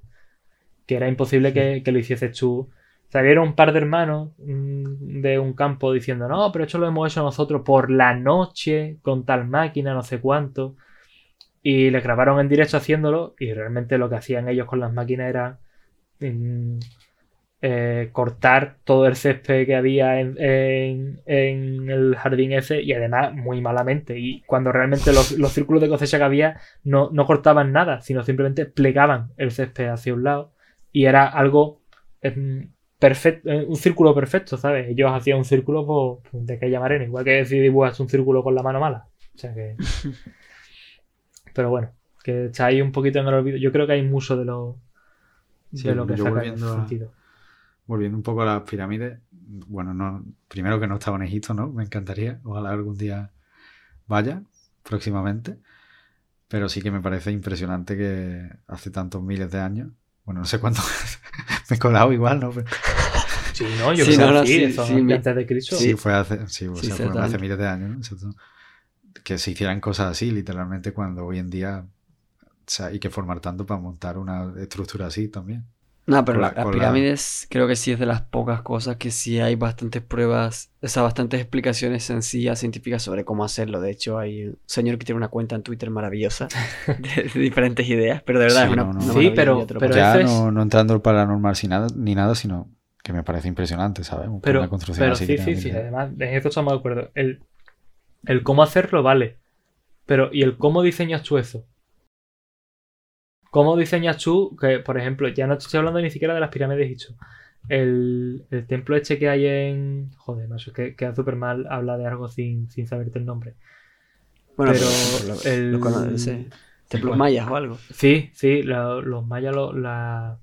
que era imposible que, que lo hicieses tú. Salieron un par de hermanos mm, de un campo diciendo, no, pero esto lo hemos hecho nosotros por la noche, con tal máquina, no sé cuánto. Y le grabaron en directo haciéndolo y realmente lo que hacían ellos con las máquinas era mm, eh, cortar todo el césped que había en, en- en el jardín ese y además muy malamente. Y cuando realmente los, los círculos de cosecha que había no, no cortaban nada, sino simplemente plegaban el césped hacia un lado y era algo em, perfecto, eh, un círculo perfecto, ¿sabes? Ellos hacían un círculo pues, de aquella manera, igual que si dibujas un círculo con la mano mala. O sea que. Pero bueno, que está ahí un poquito en el olvido. Yo creo que hay mucho de lo, de lo que saca volviendo a- sentido. Volviendo un poco a las pirámides, bueno, no, primero que no estaba en Egipto, ¿no? Me encantaría, ojalá algún día vaya próximamente, pero sí que me parece impresionante que hace tantos miles de años, bueno, no sé cuánto, me he colado igual, ¿no? Pero- Sí, no, yo Sí, creo no, que no, sí, sí, eso sí, antes me- de Cristo. sí, fue hace, sí, o Sí, sea, fue hace total. miles de años, ¿no? Exacto. Que se hicieran cosas así, literalmente, cuando hoy en día, o sea, hay que formar tanto para montar una estructura así también. No, pero Con la- la- las la- pirámides creo que sí es de las pocas cosas que sí hay bastantes pruebas, o sea, bastantes explicaciones sencillas, científicas sobre cómo hacerlo. De hecho, hay un señor que tiene una cuenta en Twitter maravillosa de, de diferentes ideas, pero de verdad Sí, es una, no, no. una Sí, pero- ya es- no, no entrando al paranormal sin nada, ni nada, sino que me parece impresionante, ¿sabes? Una Pero, construcción pero así sí, sí, sí, además, en esto estamos de acuerdo. El, el cómo hacerlo vale, pero ¿y el cómo diseñas tú eso? ¿Cómo diseñas tú, que por ejemplo, ya no estoy hablando ni siquiera de las pirámides de Egipto? El, el templo este que hay en... Joder, no sé, que queda súper mal hablar de algo sin, sin saberte el nombre. Bueno, pero pero, lo- el- lo cono- ese, templos ¿Cuál? mayas o algo. Sí, sí, lo- los mayas, lo- la...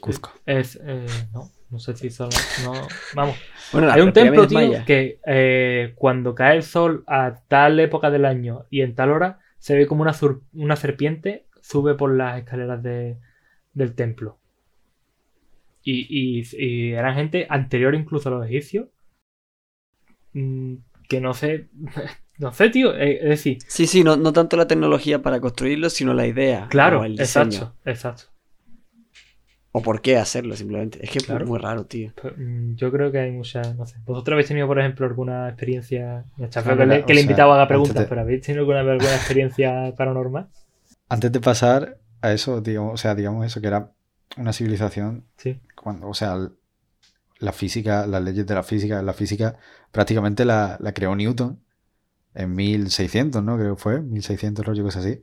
Cuzco. Es, eh, no, no sé si son... No, vamos. Bueno, Hay un templo, tío, mayas. que eh, cuando cae el sol a tal época del año y en tal hora, se ve como una, una serpiente sube por las escaleras de- del templo. Y, y- y eran gente anterior incluso a los egipcios. mm, Que no sé. No sé, tío. eh, Es decir, Sí, sí, no, no tanto la tecnología para construirlo, sino la idea claro, o el diseño. exacto, exacto. O por qué hacerlo, simplemente. Es que Claro. es muy raro, tío. Pero, mm, Yo creo que hay muchas, no sé. ¿Vosotros habéis tenido, por ejemplo, alguna experiencia? Feo Claro, que, le, que le invitaba a haga preguntas, de- pero ¿habéis tenido alguna, alguna experiencia paranormal? Antes de pasar a eso, digamos, o sea, digamos eso, que era una civilización, Sí. cuando, o sea, la física, las leyes de la física, la física prácticamente la, la creó Newton en 1600, ¿no? Creo que fue, 1600 rollo, cosas así.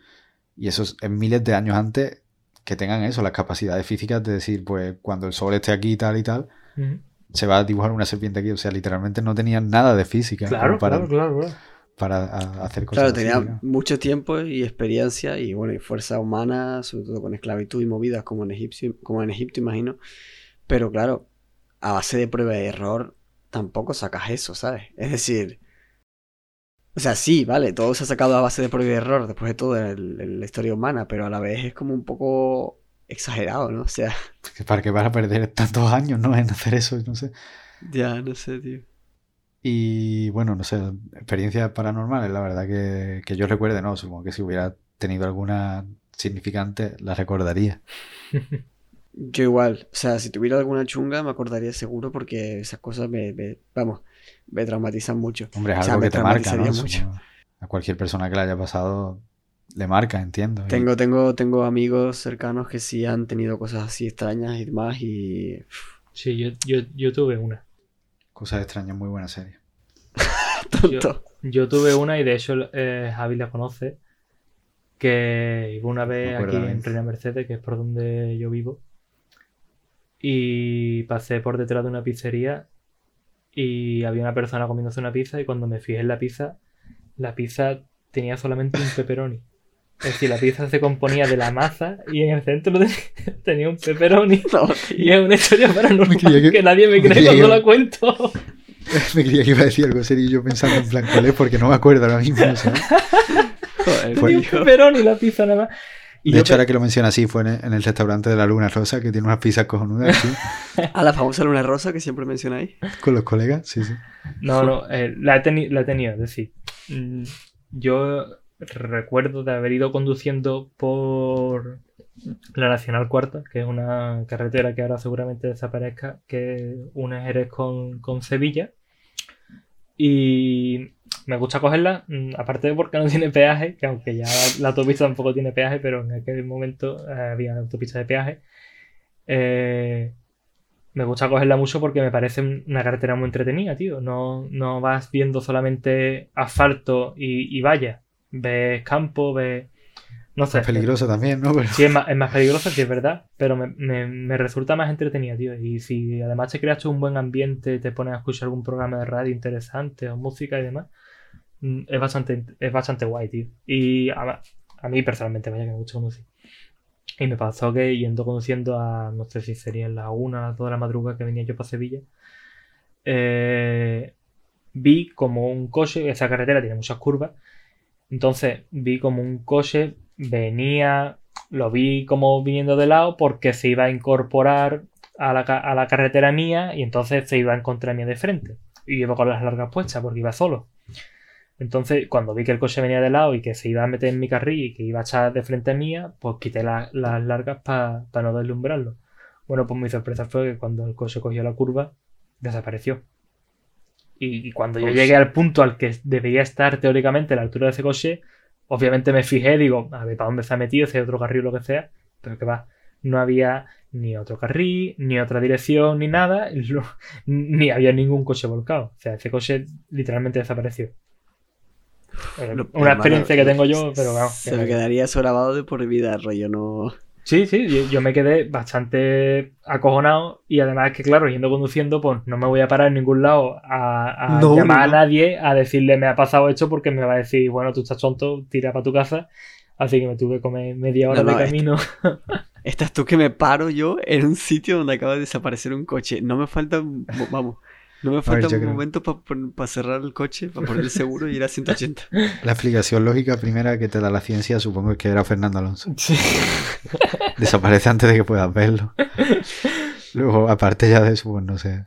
Y eso es, es miles de años antes que tengan eso, las capacidades físicas de decir, pues, cuando el sol esté aquí y tal y tal, se va a dibujar una serpiente aquí. O sea, literalmente no tenían nada de física claro, claro, claro. Para hacer cosas Claro, así, tenía ¿no? mucho tiempo y experiencia y bueno, y fuerza humana, sobre todo con esclavitud y movidas como en Egipto, como en Egipto, imagino. Pero claro, a base de prueba y error, tampoco sacas eso, ¿sabes? Es decir, o sea, sí, vale, todo se ha sacado a base de prueba y error, después de todo en la historia humana, pero a la vez es como un poco exagerado, ¿no? O sea, ¿Para qué vas a perder tantos años, no? En hacer eso, no sé. ya, no sé, tío. Y bueno, no sé, experiencias paranormales, la verdad que, que yo recuerde, no, supongo que si hubiera tenido alguna significante, la recordaría. Yo igual, o sea, si tuviera alguna chunga me acordaría seguro porque esas cosas me, me- vamos, me traumatizan mucho. Hombre, es O sea, algo me que te marca, ¿no? mucho. A cualquier persona que le haya pasado le marca, entiendo. y Tengo, tengo, tengo amigos cercanos que sí han tenido cosas así extrañas y demás y... Sí, yo, yo, yo tuve una. Cosas extrañas, muy buena serie. Tonto. Yo tuve una y de hecho eh, Javi la conoce. Que iba una vez aquí en Reina Mercedes, que es por donde yo vivo. Y pasé por detrás de una pizzería y había una persona comiéndose una pizza y cuando me fijé en la pizza, la pizza tenía solamente un pepperoni. Es decir, la pizza se componía de la masa y en el centro tenía- tenía un pepperoni. No, Y es una historia paranormal que, que- nadie me cree creía cuando que- la cuento. Me creía que iba a decir algo serio y yo pensando en plan, ¿cuál es? Porque no me acuerdo ahora mismo, ¿sabes? joder, Fue- Tenía un pepperoni la pizza nada más. Y De hecho, ahora que lo menciona así, fue en el, restaurante de la Luna Rosa, que tiene unas pizzas cojonudas, sí, A la famosa luna rosa que siempre mencionáis. con los colegas, sí, sí. No, no, eh, la, he la he tenido. Es decir, mm, yo recuerdo de haber ido conduciendo por la Nacional Cuarta, que es una carretera que ahora seguramente desaparezca, que une Jerez con, con Sevilla. Y me gusta cogerla, mm, aparte de porque no tiene peaje, que aunque ya la autopista tampoco tiene peaje, pero en aquel momento eh, había autopista de peaje. Eh, me gusta cogerla mucho porque me parece una carretera muy entretenida, tío. No, no vas viendo solamente asfalto y, y valla. Ves campo, ves, No sé. Es peligroso también, ¿no? Pero- Sí, es más, es más peligroso, sí, es verdad, pero me, me- me resulta más entretenida, tío. Y si además te creas tú un buen ambiente, te pones a escuchar algún programa de radio interesante o música y demás, mm, es bastante, es bastante guay, tío. Y a, a mí personalmente, vaya que me gusta conducir. Y me pasó que yendo conduciendo a, no sé si sería en la una, a las dos de la madrugada que venía yo para Sevilla, eh, vi como un coche, esa carretera tiene muchas curvas, entonces vi como un coche venía, lo vi como viniendo de lado porque se iba a incorporar a la, a la carretera mía y entonces se iba a encontrar mía de frente. Y iba con las largas puestas porque iba solo. Entonces, cuando vi que el coche venía de lado y que se iba a meter en mi carril y que iba a echar de frente mía, pues quité la- las largas para no deslumbrarlo. Bueno, pues mi sorpresa fue que cuando el coche cogió la curva, desapareció. Y, y cuando yo Pues- llegué al punto al que debería estar teóricamente a la altura de ese coche, obviamente me fijé, digo, a ver para dónde se ha metido, si hay otro carril o lo que sea, pero que va, no había ni otro carril, ni otra dirección, ni nada, ni había ningún coche volcado. O sea, ese coche literalmente desapareció. Eh, una experiencia que tengo yo, pero vamos. Se me quedaría eso grabado de por vida, rollo, no. Sí, sí, yo, yo me quedé bastante acojonado y además que, claro, yendo conduciendo, pues no me voy a parar en ningún lado a, a No, llamar a nadie a decirle me ha pasado esto porque me va a decir, bueno, tú estás tonto, tira para tu casa. Así que me tuve que comer media hora No, de es que- camino. Estás tú que me paro yo en un sitio donde acaba de desaparecer un coche. No me falta, vamos, no me falta un creo- momento para cerrar el coche, para poner el seguro y ir a 180. La explicación lógica primera que te da la ciencia supongo es que era Fernando Alonso. Sí. Desaparece antes de que puedas verlo. Luego, aparte ya de eso, pues no sé.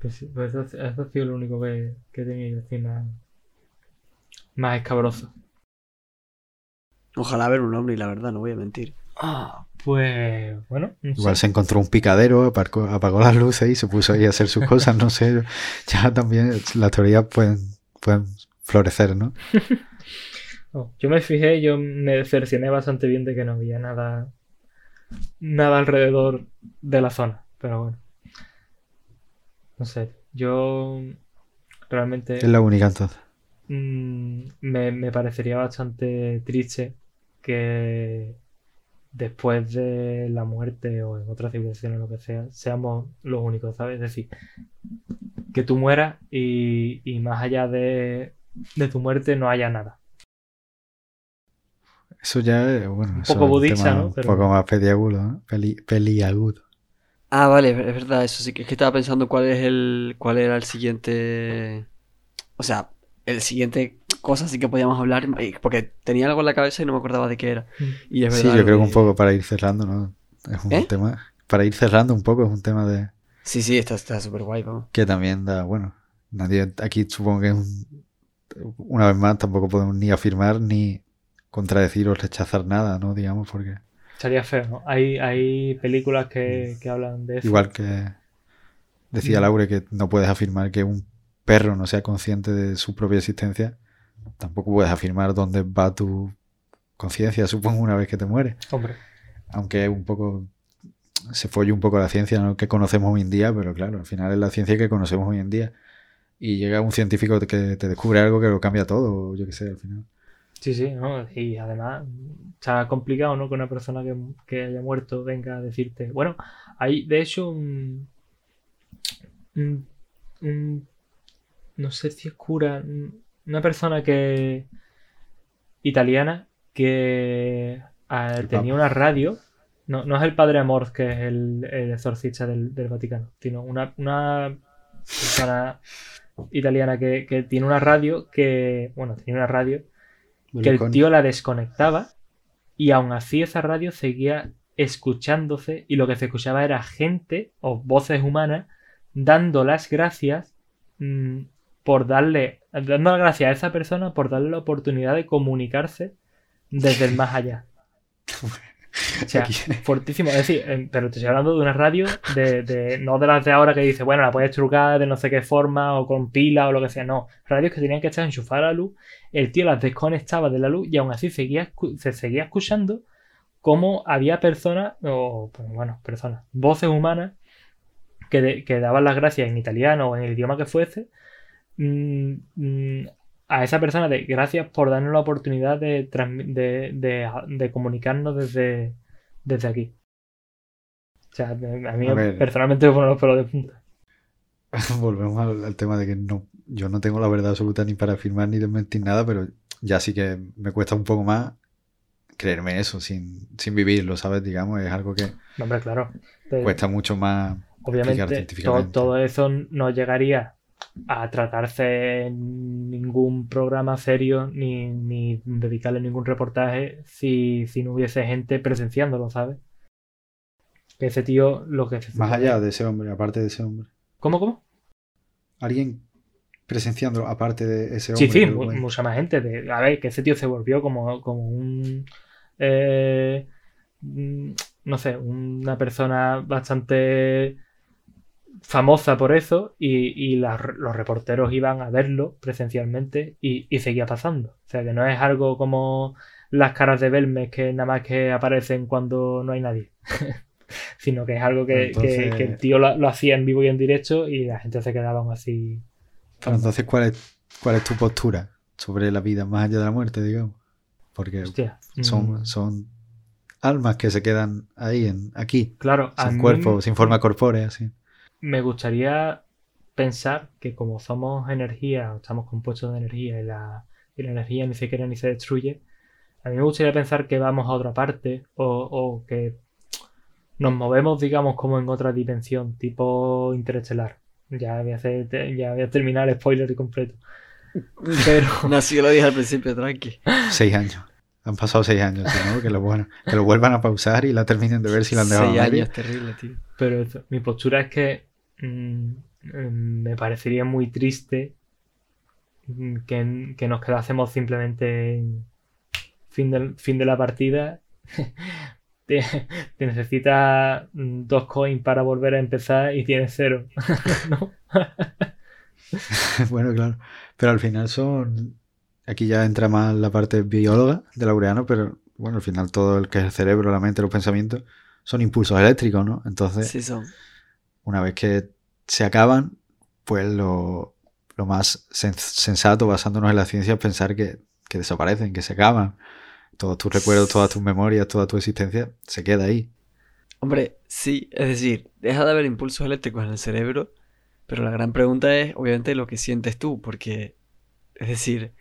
Pues sí, pues eso, eso ha sido lo único que, que he tenido así más, más escabroso. Ojalá ver un hombre y la verdad, no voy a mentir. Ah, pues bueno, no Igual sé. se encontró un picadero, aparcó- apagó las luces y se puso ahí a hacer sus cosas, no sé. Ya también las teorías pueden, pueden florecer, ¿no? No, yo me fijé, yo me decepcioné bastante bien de que no había nada, nada alrededor de la zona, pero bueno. No sé, yo realmente Es la única entonces. mm, me, me parecería bastante triste que después de la muerte o en otra civilización o lo que sea, seamos los únicos, ¿sabes? Es decir, que tú mueras y, y más allá de, de tu muerte no haya nada. Eso ya es, bueno, Un eso poco es budista, ¿no? Un poco más peliagudo, ¿no? Peli, peliagudo. Ah, vale, es verdad, eso sí que es que estaba pensando cuál es el cuál era el siguiente o sea, el siguiente cosa sí que podíamos hablar porque tenía algo en la cabeza y no me acordaba de qué era. Y es Sí, verdad yo lo creo que un poco para ir cerrando, ¿no? Es un ¿Eh? tema. Para ir cerrando un poco es un tema de. Sí, sí, está está súper guay, vamos. que también da, bueno, nadie aquí supongo que es un, una vez más tampoco podemos ni afirmar ni contradecir o rechazar nada, ¿no? Digamos, porque Estaría feo, ¿no? Hay, hay películas que, que hablan de eso. igual que decía Mm. Laure que no puedes afirmar que un perro no sea consciente de su propia existencia, tampoco puedes afirmar dónde va tu conciencia, supongo, una vez que te mueres. Hombre, Aunque un poco se folle un poco la ciencia ¿no? que conocemos hoy en día, pero claro, al final es la ciencia que conocemos hoy en día. Y llega un científico que te descubre algo que lo cambia todo, o yo qué sé, al final. sí, sí, ¿no? Y además está complicado, ¿no? Que una persona que, que haya muerto venga a decirte. Bueno, hay de hecho un, un- un- no sé si es cura, un- una persona que italiana que ah, tenía una radio. No, no es el padre Amor, que es el, el exorcista del, del Vaticano, sino una, una persona italiana que, que tiene una radio que, bueno, tenía una radio que el tío la desconectaba y aún así esa radio seguía escuchándose y lo que se escuchaba era gente o voces humanas dando las gracias mm, por darle, dando las gracias a esa persona por darle la oportunidad de comunicarse desde el más allá. O sea, Aquí- fortísimo. Es decir, pero te estoy hablando de una radio de, de- no de las de ahora que dice, bueno, la puedes trucar de no sé qué forma o con pila o lo que sea. No, radios que tenían que estar enchufadas a la luz. El tío las desconectaba de la luz y aún así seguía, se seguía escuchando cómo había personas, o pues, bueno, personas, voces humanas que, de- que daban las gracias en italiano o en el idioma que fuese, mm, mm, a esa persona de gracias por darnos la oportunidad de, de, de, de comunicarnos desde, desde aquí. O sea, a mí personalmente me pone los pelos de punta. Volvemos al, tema de que no, yo no tengo la verdad absoluta ni para afirmar ni desmentir nada, pero ya sí que me cuesta un poco más creerme eso sin, sin vivirlo, ¿sabes? Digamos, es algo que hombre, claro. cuesta mucho más. Obviamente, todo, todo, eso no llegaría a tratarse en ningún programa serio ni, ni dedicarle ningún reportaje si, si no hubiese gente presenciándolo, ¿sabes? Que ese tío lo que... Más allá de ese hombre, aparte de ese hombre. ¿Cómo, cómo? Alguien presenciándolo aparte de ese hombre. Sí, sí, mucha más gente. De, a ver, que ese tío se volvió como, como un... Eh, mm, no sé, una persona bastante famosa por eso y, los reporteros iban a verlo presencialmente y, y, seguía pasando. O sea que no es algo como las caras de Belmes que nada más que aparecen cuando no hay nadie. sino que es algo que, el tío lo, hacía en vivo y en directo y la gente se quedaba así. entonces, ¿cuál es, ¿cuál es tu postura sobre la vida más allá de la muerte, digamos? Porque son, mm. son almas que se quedan ahí, en, aquí, claro, sin cuerpo, sin forma corpórea. Así. Me gustaría pensar que como somos energía, estamos compuestos de energía y la, y la energía ni se crea ni se destruye, a mí me gustaría pensar que vamos a otra parte o, o que nos movemos, digamos, como en otra dimensión, tipo interestelar. Ya voy a, hacer, ya voy a terminar el spoiler completo. Pero. no, si yo lo dije al principio, tranqui. Seis años. Han pasado seis años, ¿no? Que lo, bueno, que lo vuelvan a pausar y la terminen de ver si la han dejado. Seis años, terrible, tío. Pero mi postura es que mm, mm, me parecería muy triste mm, que, que nos quedásemos simplemente en fin, del, fin de la partida te, necesitas mm, dos coins para volver a empezar y tienes cero. bueno, claro. Pero al final son. Aquí ya entra más la parte bióloga de Laureano, pero bueno, al final todo el que es el cerebro, la mente, los pensamientos, son impulsos eléctricos, ¿no? Entonces, sí son. Una vez que se acaban, pues lo, más sensato, basándonos en la ciencia, es pensar que, que desaparecen, que se acaban todos tus recuerdos, todas tus memorias, toda tu existencia se queda ahí. Hombre, sí, es decir, deja de haber impulsos eléctricos en el cerebro, pero la gran pregunta es, obviamente, lo que sientes tú, porque, es decir,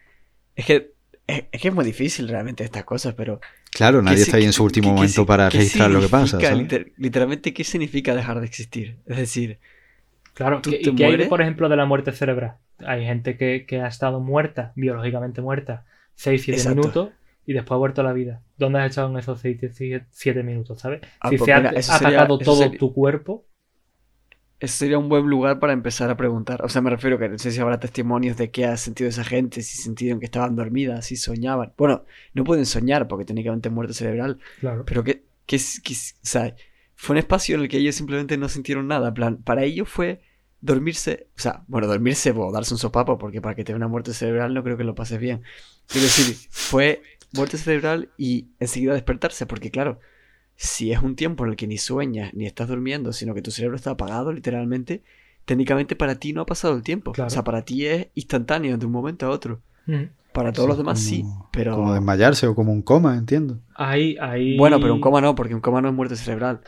es que es, que es muy difícil realmente estas cosas, pero... Claro, nadie está ahí en su último momento para registrar lo que pasa. literalmente, ¿qué significa dejar de existir? Es decir... Claro, ¿y qué hay, por ejemplo, de la muerte cerebral? Hay gente que, que ha estado muerta, biológicamente muerta, 6-7 minutos, y después ha vuelto a la vida. ¿Dónde has estado en esos 7 minutos, sabes? Ah, si pues se ha atacado todo tu cuerpo. Ese sería un buen lugar para empezar a preguntar. O sea, me refiero que no sé si habrá testimonios de qué ha sentido esa gente, si sintieron que estaban dormidas, si soñaban. Bueno, no pueden soñar porque técnicamente muerte cerebral. Claro. Pero que, que, que, o sea, fue un espacio en el que ellos simplemente no sintieron nada. Plan, para ellos fue dormirse, o sea, bueno, dormirse o darse un sopapo, porque para que te una muerte cerebral no creo que lo pases bien. Quiero decir, fue muerte cerebral y enseguida despertarse, porque claro, si es un tiempo en el que ni sueñas ni estás durmiendo, sino que tu cerebro está apagado literalmente, técnicamente para ti no ha pasado el tiempo. O sea, para ti es instantáneo de un momento a otro. Mm. Para todos los demás sí, pero... Como desmayarse o como un coma, entiendo. Ahí, ahí... Bueno, pero un coma no, porque un coma no es muerte cerebral.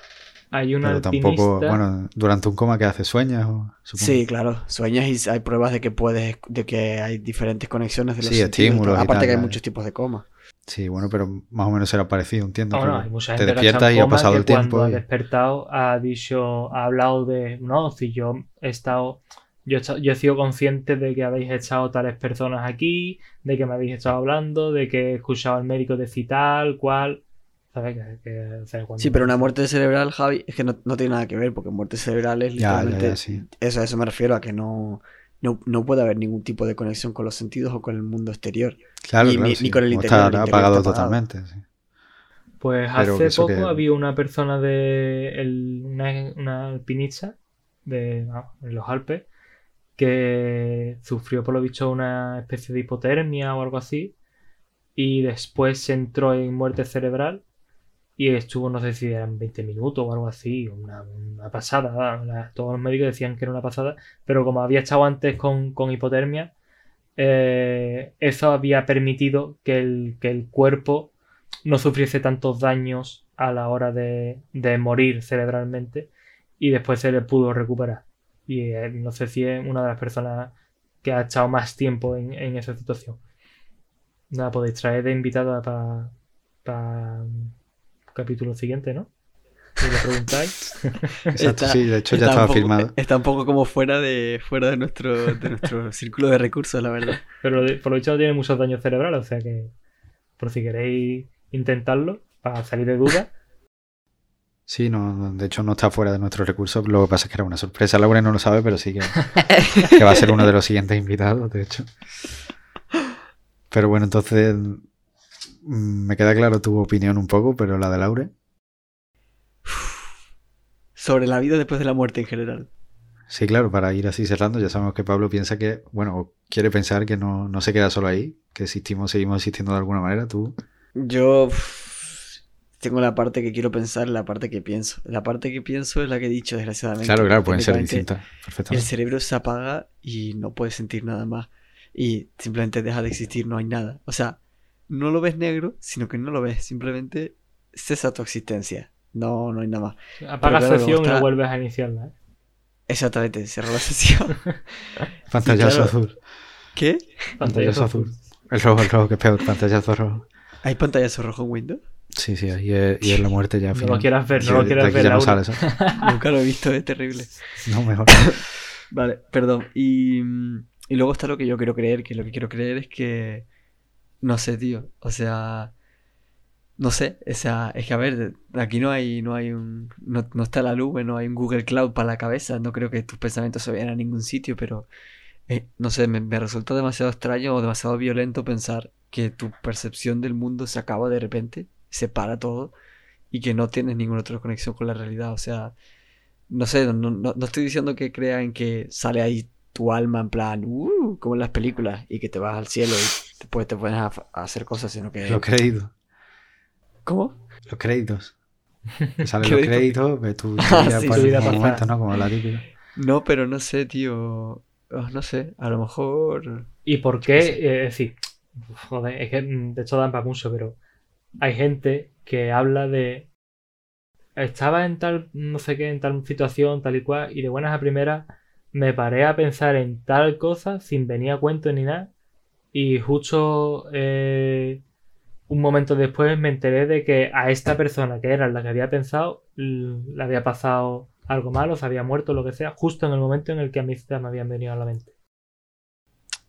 Hay una Pero tampoco, bueno, durante un coma que hace sueñas o Sí, claro, sueñas y hay pruebas de que puedes, de que hay diferentes conexiones de los sí, estímulos. Aparte que hay muchos tipos de coma. Sí, bueno, pero más o menos será parecido, entiendo. No, no, hay mucha gente te despiertas y ha pasado el tiempo. Cuando ha despertado ha dicho, ha hablado de, no, si yo he estado, yo he, yo he sido consciente de que habéis echado tales personas aquí, de que me habéis estado hablando, de que he escuchado al médico de citar, cual sí, pero una muerte cerebral, Javi, es que no, tiene nada que ver, porque muerte cerebral es literalmente. eso, a eso me refiero, a que no, no, puede haber ningún tipo de conexión con los sentidos o con el mundo exterior. Claro, ni, con el interior. Está, apagado totalmente. Pues hace poco había una persona de. una, alpinista de, en los Alpes que sufrió, por lo visto, una especie de hipotermia o algo así. Y después se entró en muerte cerebral y estuvo, no sé si eran 20 minutos o algo así, una, pasada. todos los médicos decían que era una pasada, pero como había estado antes con, hipotermia, eh, eso había permitido que el, que el cuerpo no sufriese tantos daños a la hora de, de morir cerebralmente y después se le pudo recuperar. Y eh, no sé si es una de las personas que ha echado más tiempo en, en esa situación. Nada, podéis traer de invitada para capítulo siguiente, ¿no? Si lo preguntáis. Exacto, sí, de hecho ya estaba poco- firmado. Está un poco como fuera de, fuera de nuestro, de nuestro círculo de recursos, la verdad. Pero por lo dicho no tiene muchos daños cerebrales, o sea que por si queréis intentarlo para salir de dudas. Sí, no, de hecho no está fuera de nuestros recursos. Lo que pasa es que era una sorpresa. Laura no lo sabe, pero sí que, que va a ser uno de los siguientes invitados, de hecho. Pero bueno, entonces me queda claro tu opinión un poco, pero la de Laure. Sobre la vida después de la muerte en general. Sí, claro, para ir así cerrando, ya sabemos que Pablo piensa que, bueno, quiere pensar que no, no se queda solo ahí, que existimos, seguimos existiendo de alguna manera. Tú, Yo tengo la parte que quiero pensar, la parte que pienso. La parte que pienso es la que he dicho, desgraciadamente. claro, claro, pueden ser distintas, El perfectamente. cerebro se apaga y no puedes sentir nada más. Y simplemente deja de existir, no hay nada. O sea, no lo ves negro, sino que no lo ves. Simplemente cesa tu existencia. No, no hay nada más. Apagas claro, sesión y no vuelves a iniciarla. ¿eh? Exactamente, cerró la sesión. Pantallazo claro. azul. ¿Qué? Pantallazo azul. El rojo, el rojo, que es peor, pantallazo rojo. ¿Hay pantallazo rojo en Windows? Sí, sí, ahí es, y es la muerte ya. No final. lo quieras ver, no Sí, lo quieras aquí ver, ya no sale eso. Nunca lo he visto, es terrible. No, mejor. Vale, perdón. Y, mm, y luego está lo que yo quiero creer, que lo que quiero creer es que... No sé, tío. O sea... No sé, o sea, es que a ver, aquí no hay, no hay un... No, no está la nube, no hay un Google Cloud para la cabeza. No creo que tus pensamientos se vayan a ningún sitio, pero... eh, no sé, me, me resulta demasiado extraño o demasiado violento pensar que tu percepción del mundo se acaba de repente, se para todo y que no tienes ninguna otra conexión con la realidad. O sea, no sé, no, no, no estoy diciendo que crean que sale ahí tu alma en plan, uh, como en las películas, y que te vas al cielo y después te pones a, a hacer cosas, sino que... Los créditos. ¿Cómo? Los créditos. Salen ¿Crédito? los créditos, ves tu, tu Ah, vida sí, vida momento, ¿no? Como la típica. No, pero no sé, tío. Oh, no sé, a lo mejor... ¿Y por qué? Eh, es decir, joder, es que de hecho dan para mucho, pero hay gente que habla de. Estaba en tal, no sé qué, en tal situación, tal y cual, y de buenas a primeras me paré a pensar en tal cosa sin venir a cuento ni nada, y justo eh, un momento después me enteré de que a esta persona que era la que había pensado, le había pasado algo malo, se había muerto, lo que sea, justo en el momento en el que a mí se me habían venido a la mente.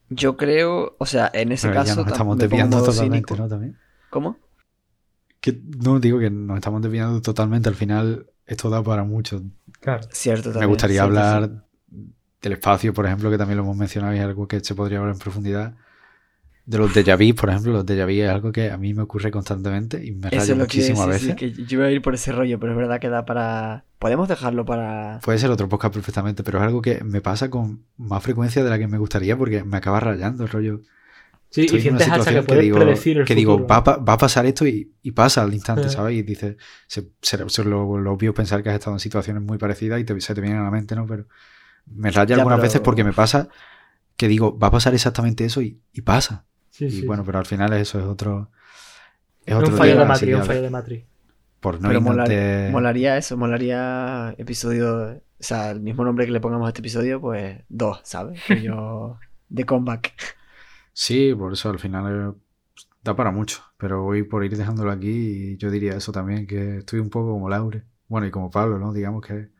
Yo creo, o sea, en ese Pero ya caso... estamos desviando totalmente, cínico. ¿no? También. ¿Cómo? Que, no, digo que nos estamos desviando totalmente. Al final, esto da para mucho. Claro. Cierto, Me gustaría cierto, hablar sí. del espacio, por ejemplo, que también lo hemos mencionado y es algo que se podría hablar en profundidad. De los déjà vu, por ejemplo, los déjà vu es algo que a mí me ocurre constantemente y me rayo muchísimo a sí, sí, veces. que yo iba a ir por ese rollo, pero es verdad que da para... Podemos dejarlo para... Puede ser otro podcast perfectamente, pero es algo que me pasa con más frecuencia de la que me gustaría porque me acaba rayando el rollo. Sí, Estoy y en una sientes hasta que situación que puedes digo, predecir el que digo va, va a pasar esto y, y pasa al instante. ¿sabes? Y dices, se, se- se lo, lo obvio pensar que has estado en situaciones muy parecidas y te, se te vienen a la mente, ¿no? Pero me raya Ya, algunas pero- veces porque me pasa que digo, va a pasar exactamente eso y, y pasa. Sí, y sí, bueno, sí. pero al final eso es otro. Es otro un fallo tema, de que un fallo de Matrix. Por no Pero molar- molaría eso, molaría episodio, o sea, el mismo nombre que le pongamos a este episodio, pues dos, ¿sabes? Yo de comeback. Sí, por eso al final eh, da para mucho. Pero voy por ir dejándolo aquí y yo diría eso también, que estoy un poco como Laure. Bueno, y como Pablo, ¿no? Digamos que,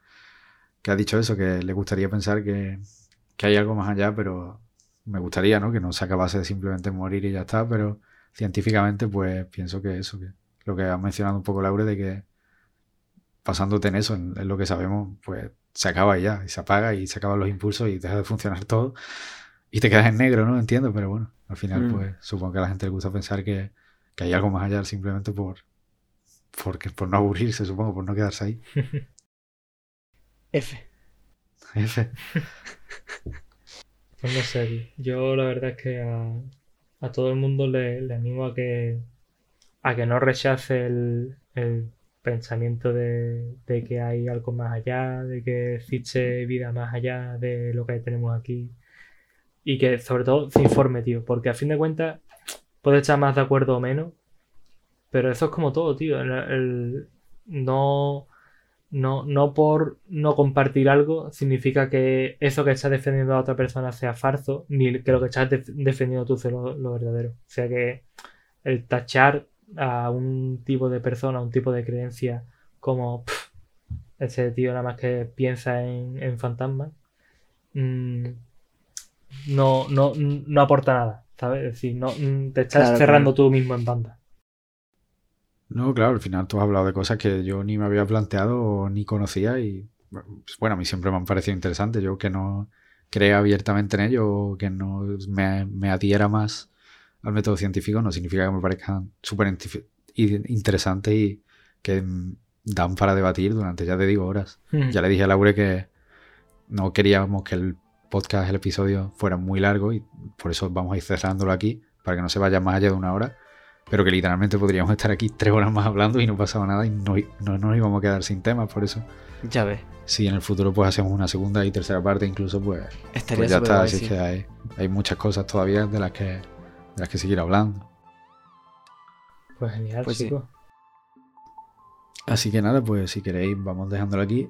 que ha dicho eso, que le gustaría pensar que, que hay algo más allá, pero me gustaría, ¿no? Que no se acabase de simplemente morir y ya está, pero científicamente pues pienso que eso, que lo que ha mencionado un poco Laure de que pasándote en eso, en, en lo que sabemos, pues se acaba y ya, y se apaga y se acaban los impulsos y deja de funcionar todo y te quedas en negro, ¿no? Entiendo, pero bueno, al final Mm. pues supongo que a la gente le gusta pensar que, que hay algo más allá simplemente por, porque, por no aburrirse, supongo, por no quedarse ahí. F. F. No sé, yo la verdad es que a, todo el mundo le, animo a que a que no rechace el, pensamiento de, que hay algo más allá, de que existe vida más allá de lo que tenemos aquí. y que sobre todo se informe, tío. Porque a fin de cuentas puede estar más de acuerdo o menos, pero eso es como todo, tío. El- no, no, no por no compartir algo significa que eso que está defendiendo a otra persona sea falso, ni que lo que estás def- defendiendo tú sea lo, lo verdadero. O sea que el tachar a un tipo de persona, a un tipo de creencia como "Pff, ese tío nada más que piensa en, en fantasmas, mm, no, no, no aporta nada, ¿sabes? Es decir, no, mm, te estás Claro, cerrando claro. tú mismo en banda. No, claro, al final tú has hablado de cosas que yo ni me había planteado o ni conocía y pues, bueno, a mí siempre me han parecido interesantes. Yo que no crea abiertamente en ello o que no me, me adhiera más al método científico no significa que me parezcan súper interesantes y que dan para debatir durante, ya te digo, horas. Ya le dije a Laure que no queríamos que el podcast, el episodio fuera muy largo y por eso vamos a ir cerrándolo aquí para que no se vaya más allá de una hora. Pero que literalmente podríamos estar aquí tres horas más hablando y no pasaba nada y no, no nos íbamos a quedar sin temas. Por eso, Ya ves. si en el futuro pues hacemos una segunda y tercera parte incluso, pues, Estaría pues ya está. guay, Así sí. que hay, hay muchas cosas todavía de las que, de las que seguir hablando. Pues genial, Pues sí. chicos. Así que nada, pues si queréis vamos dejándolo aquí.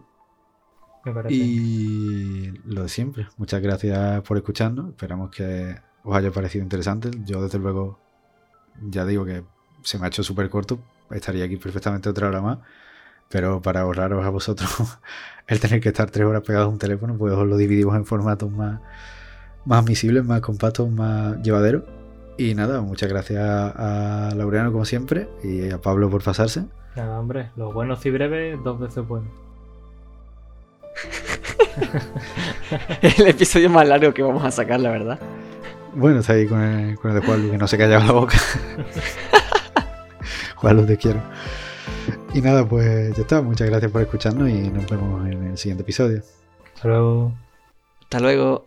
Me parece. Y lo de siempre. Muchas gracias por escucharnos. Esperamos que os haya parecido interesante. Yo, desde luego, ya digo que se me ha hecho súper corto. Estaría aquí perfectamente otra hora más. Pero para ahorraros a vosotros el tener que estar tres horas pegados a un teléfono, pues os lo dividimos en formatos más, más visibles, más compactos, más llevaderos. Y nada, muchas gracias a Laureano como siempre y a Pablo por pasarse. Nada, hombre, los buenos y breves, dos veces buenos. El episodio más largo que vamos a sacar, la verdad. Bueno, está ahí con el, con el de Juan Luis, que no se callaba la boca. Juan Luis, te quiero. Y nada, pues ya está. Muchas gracias por escucharnos y nos vemos en el siguiente episodio. Hasta luego. Hasta luego.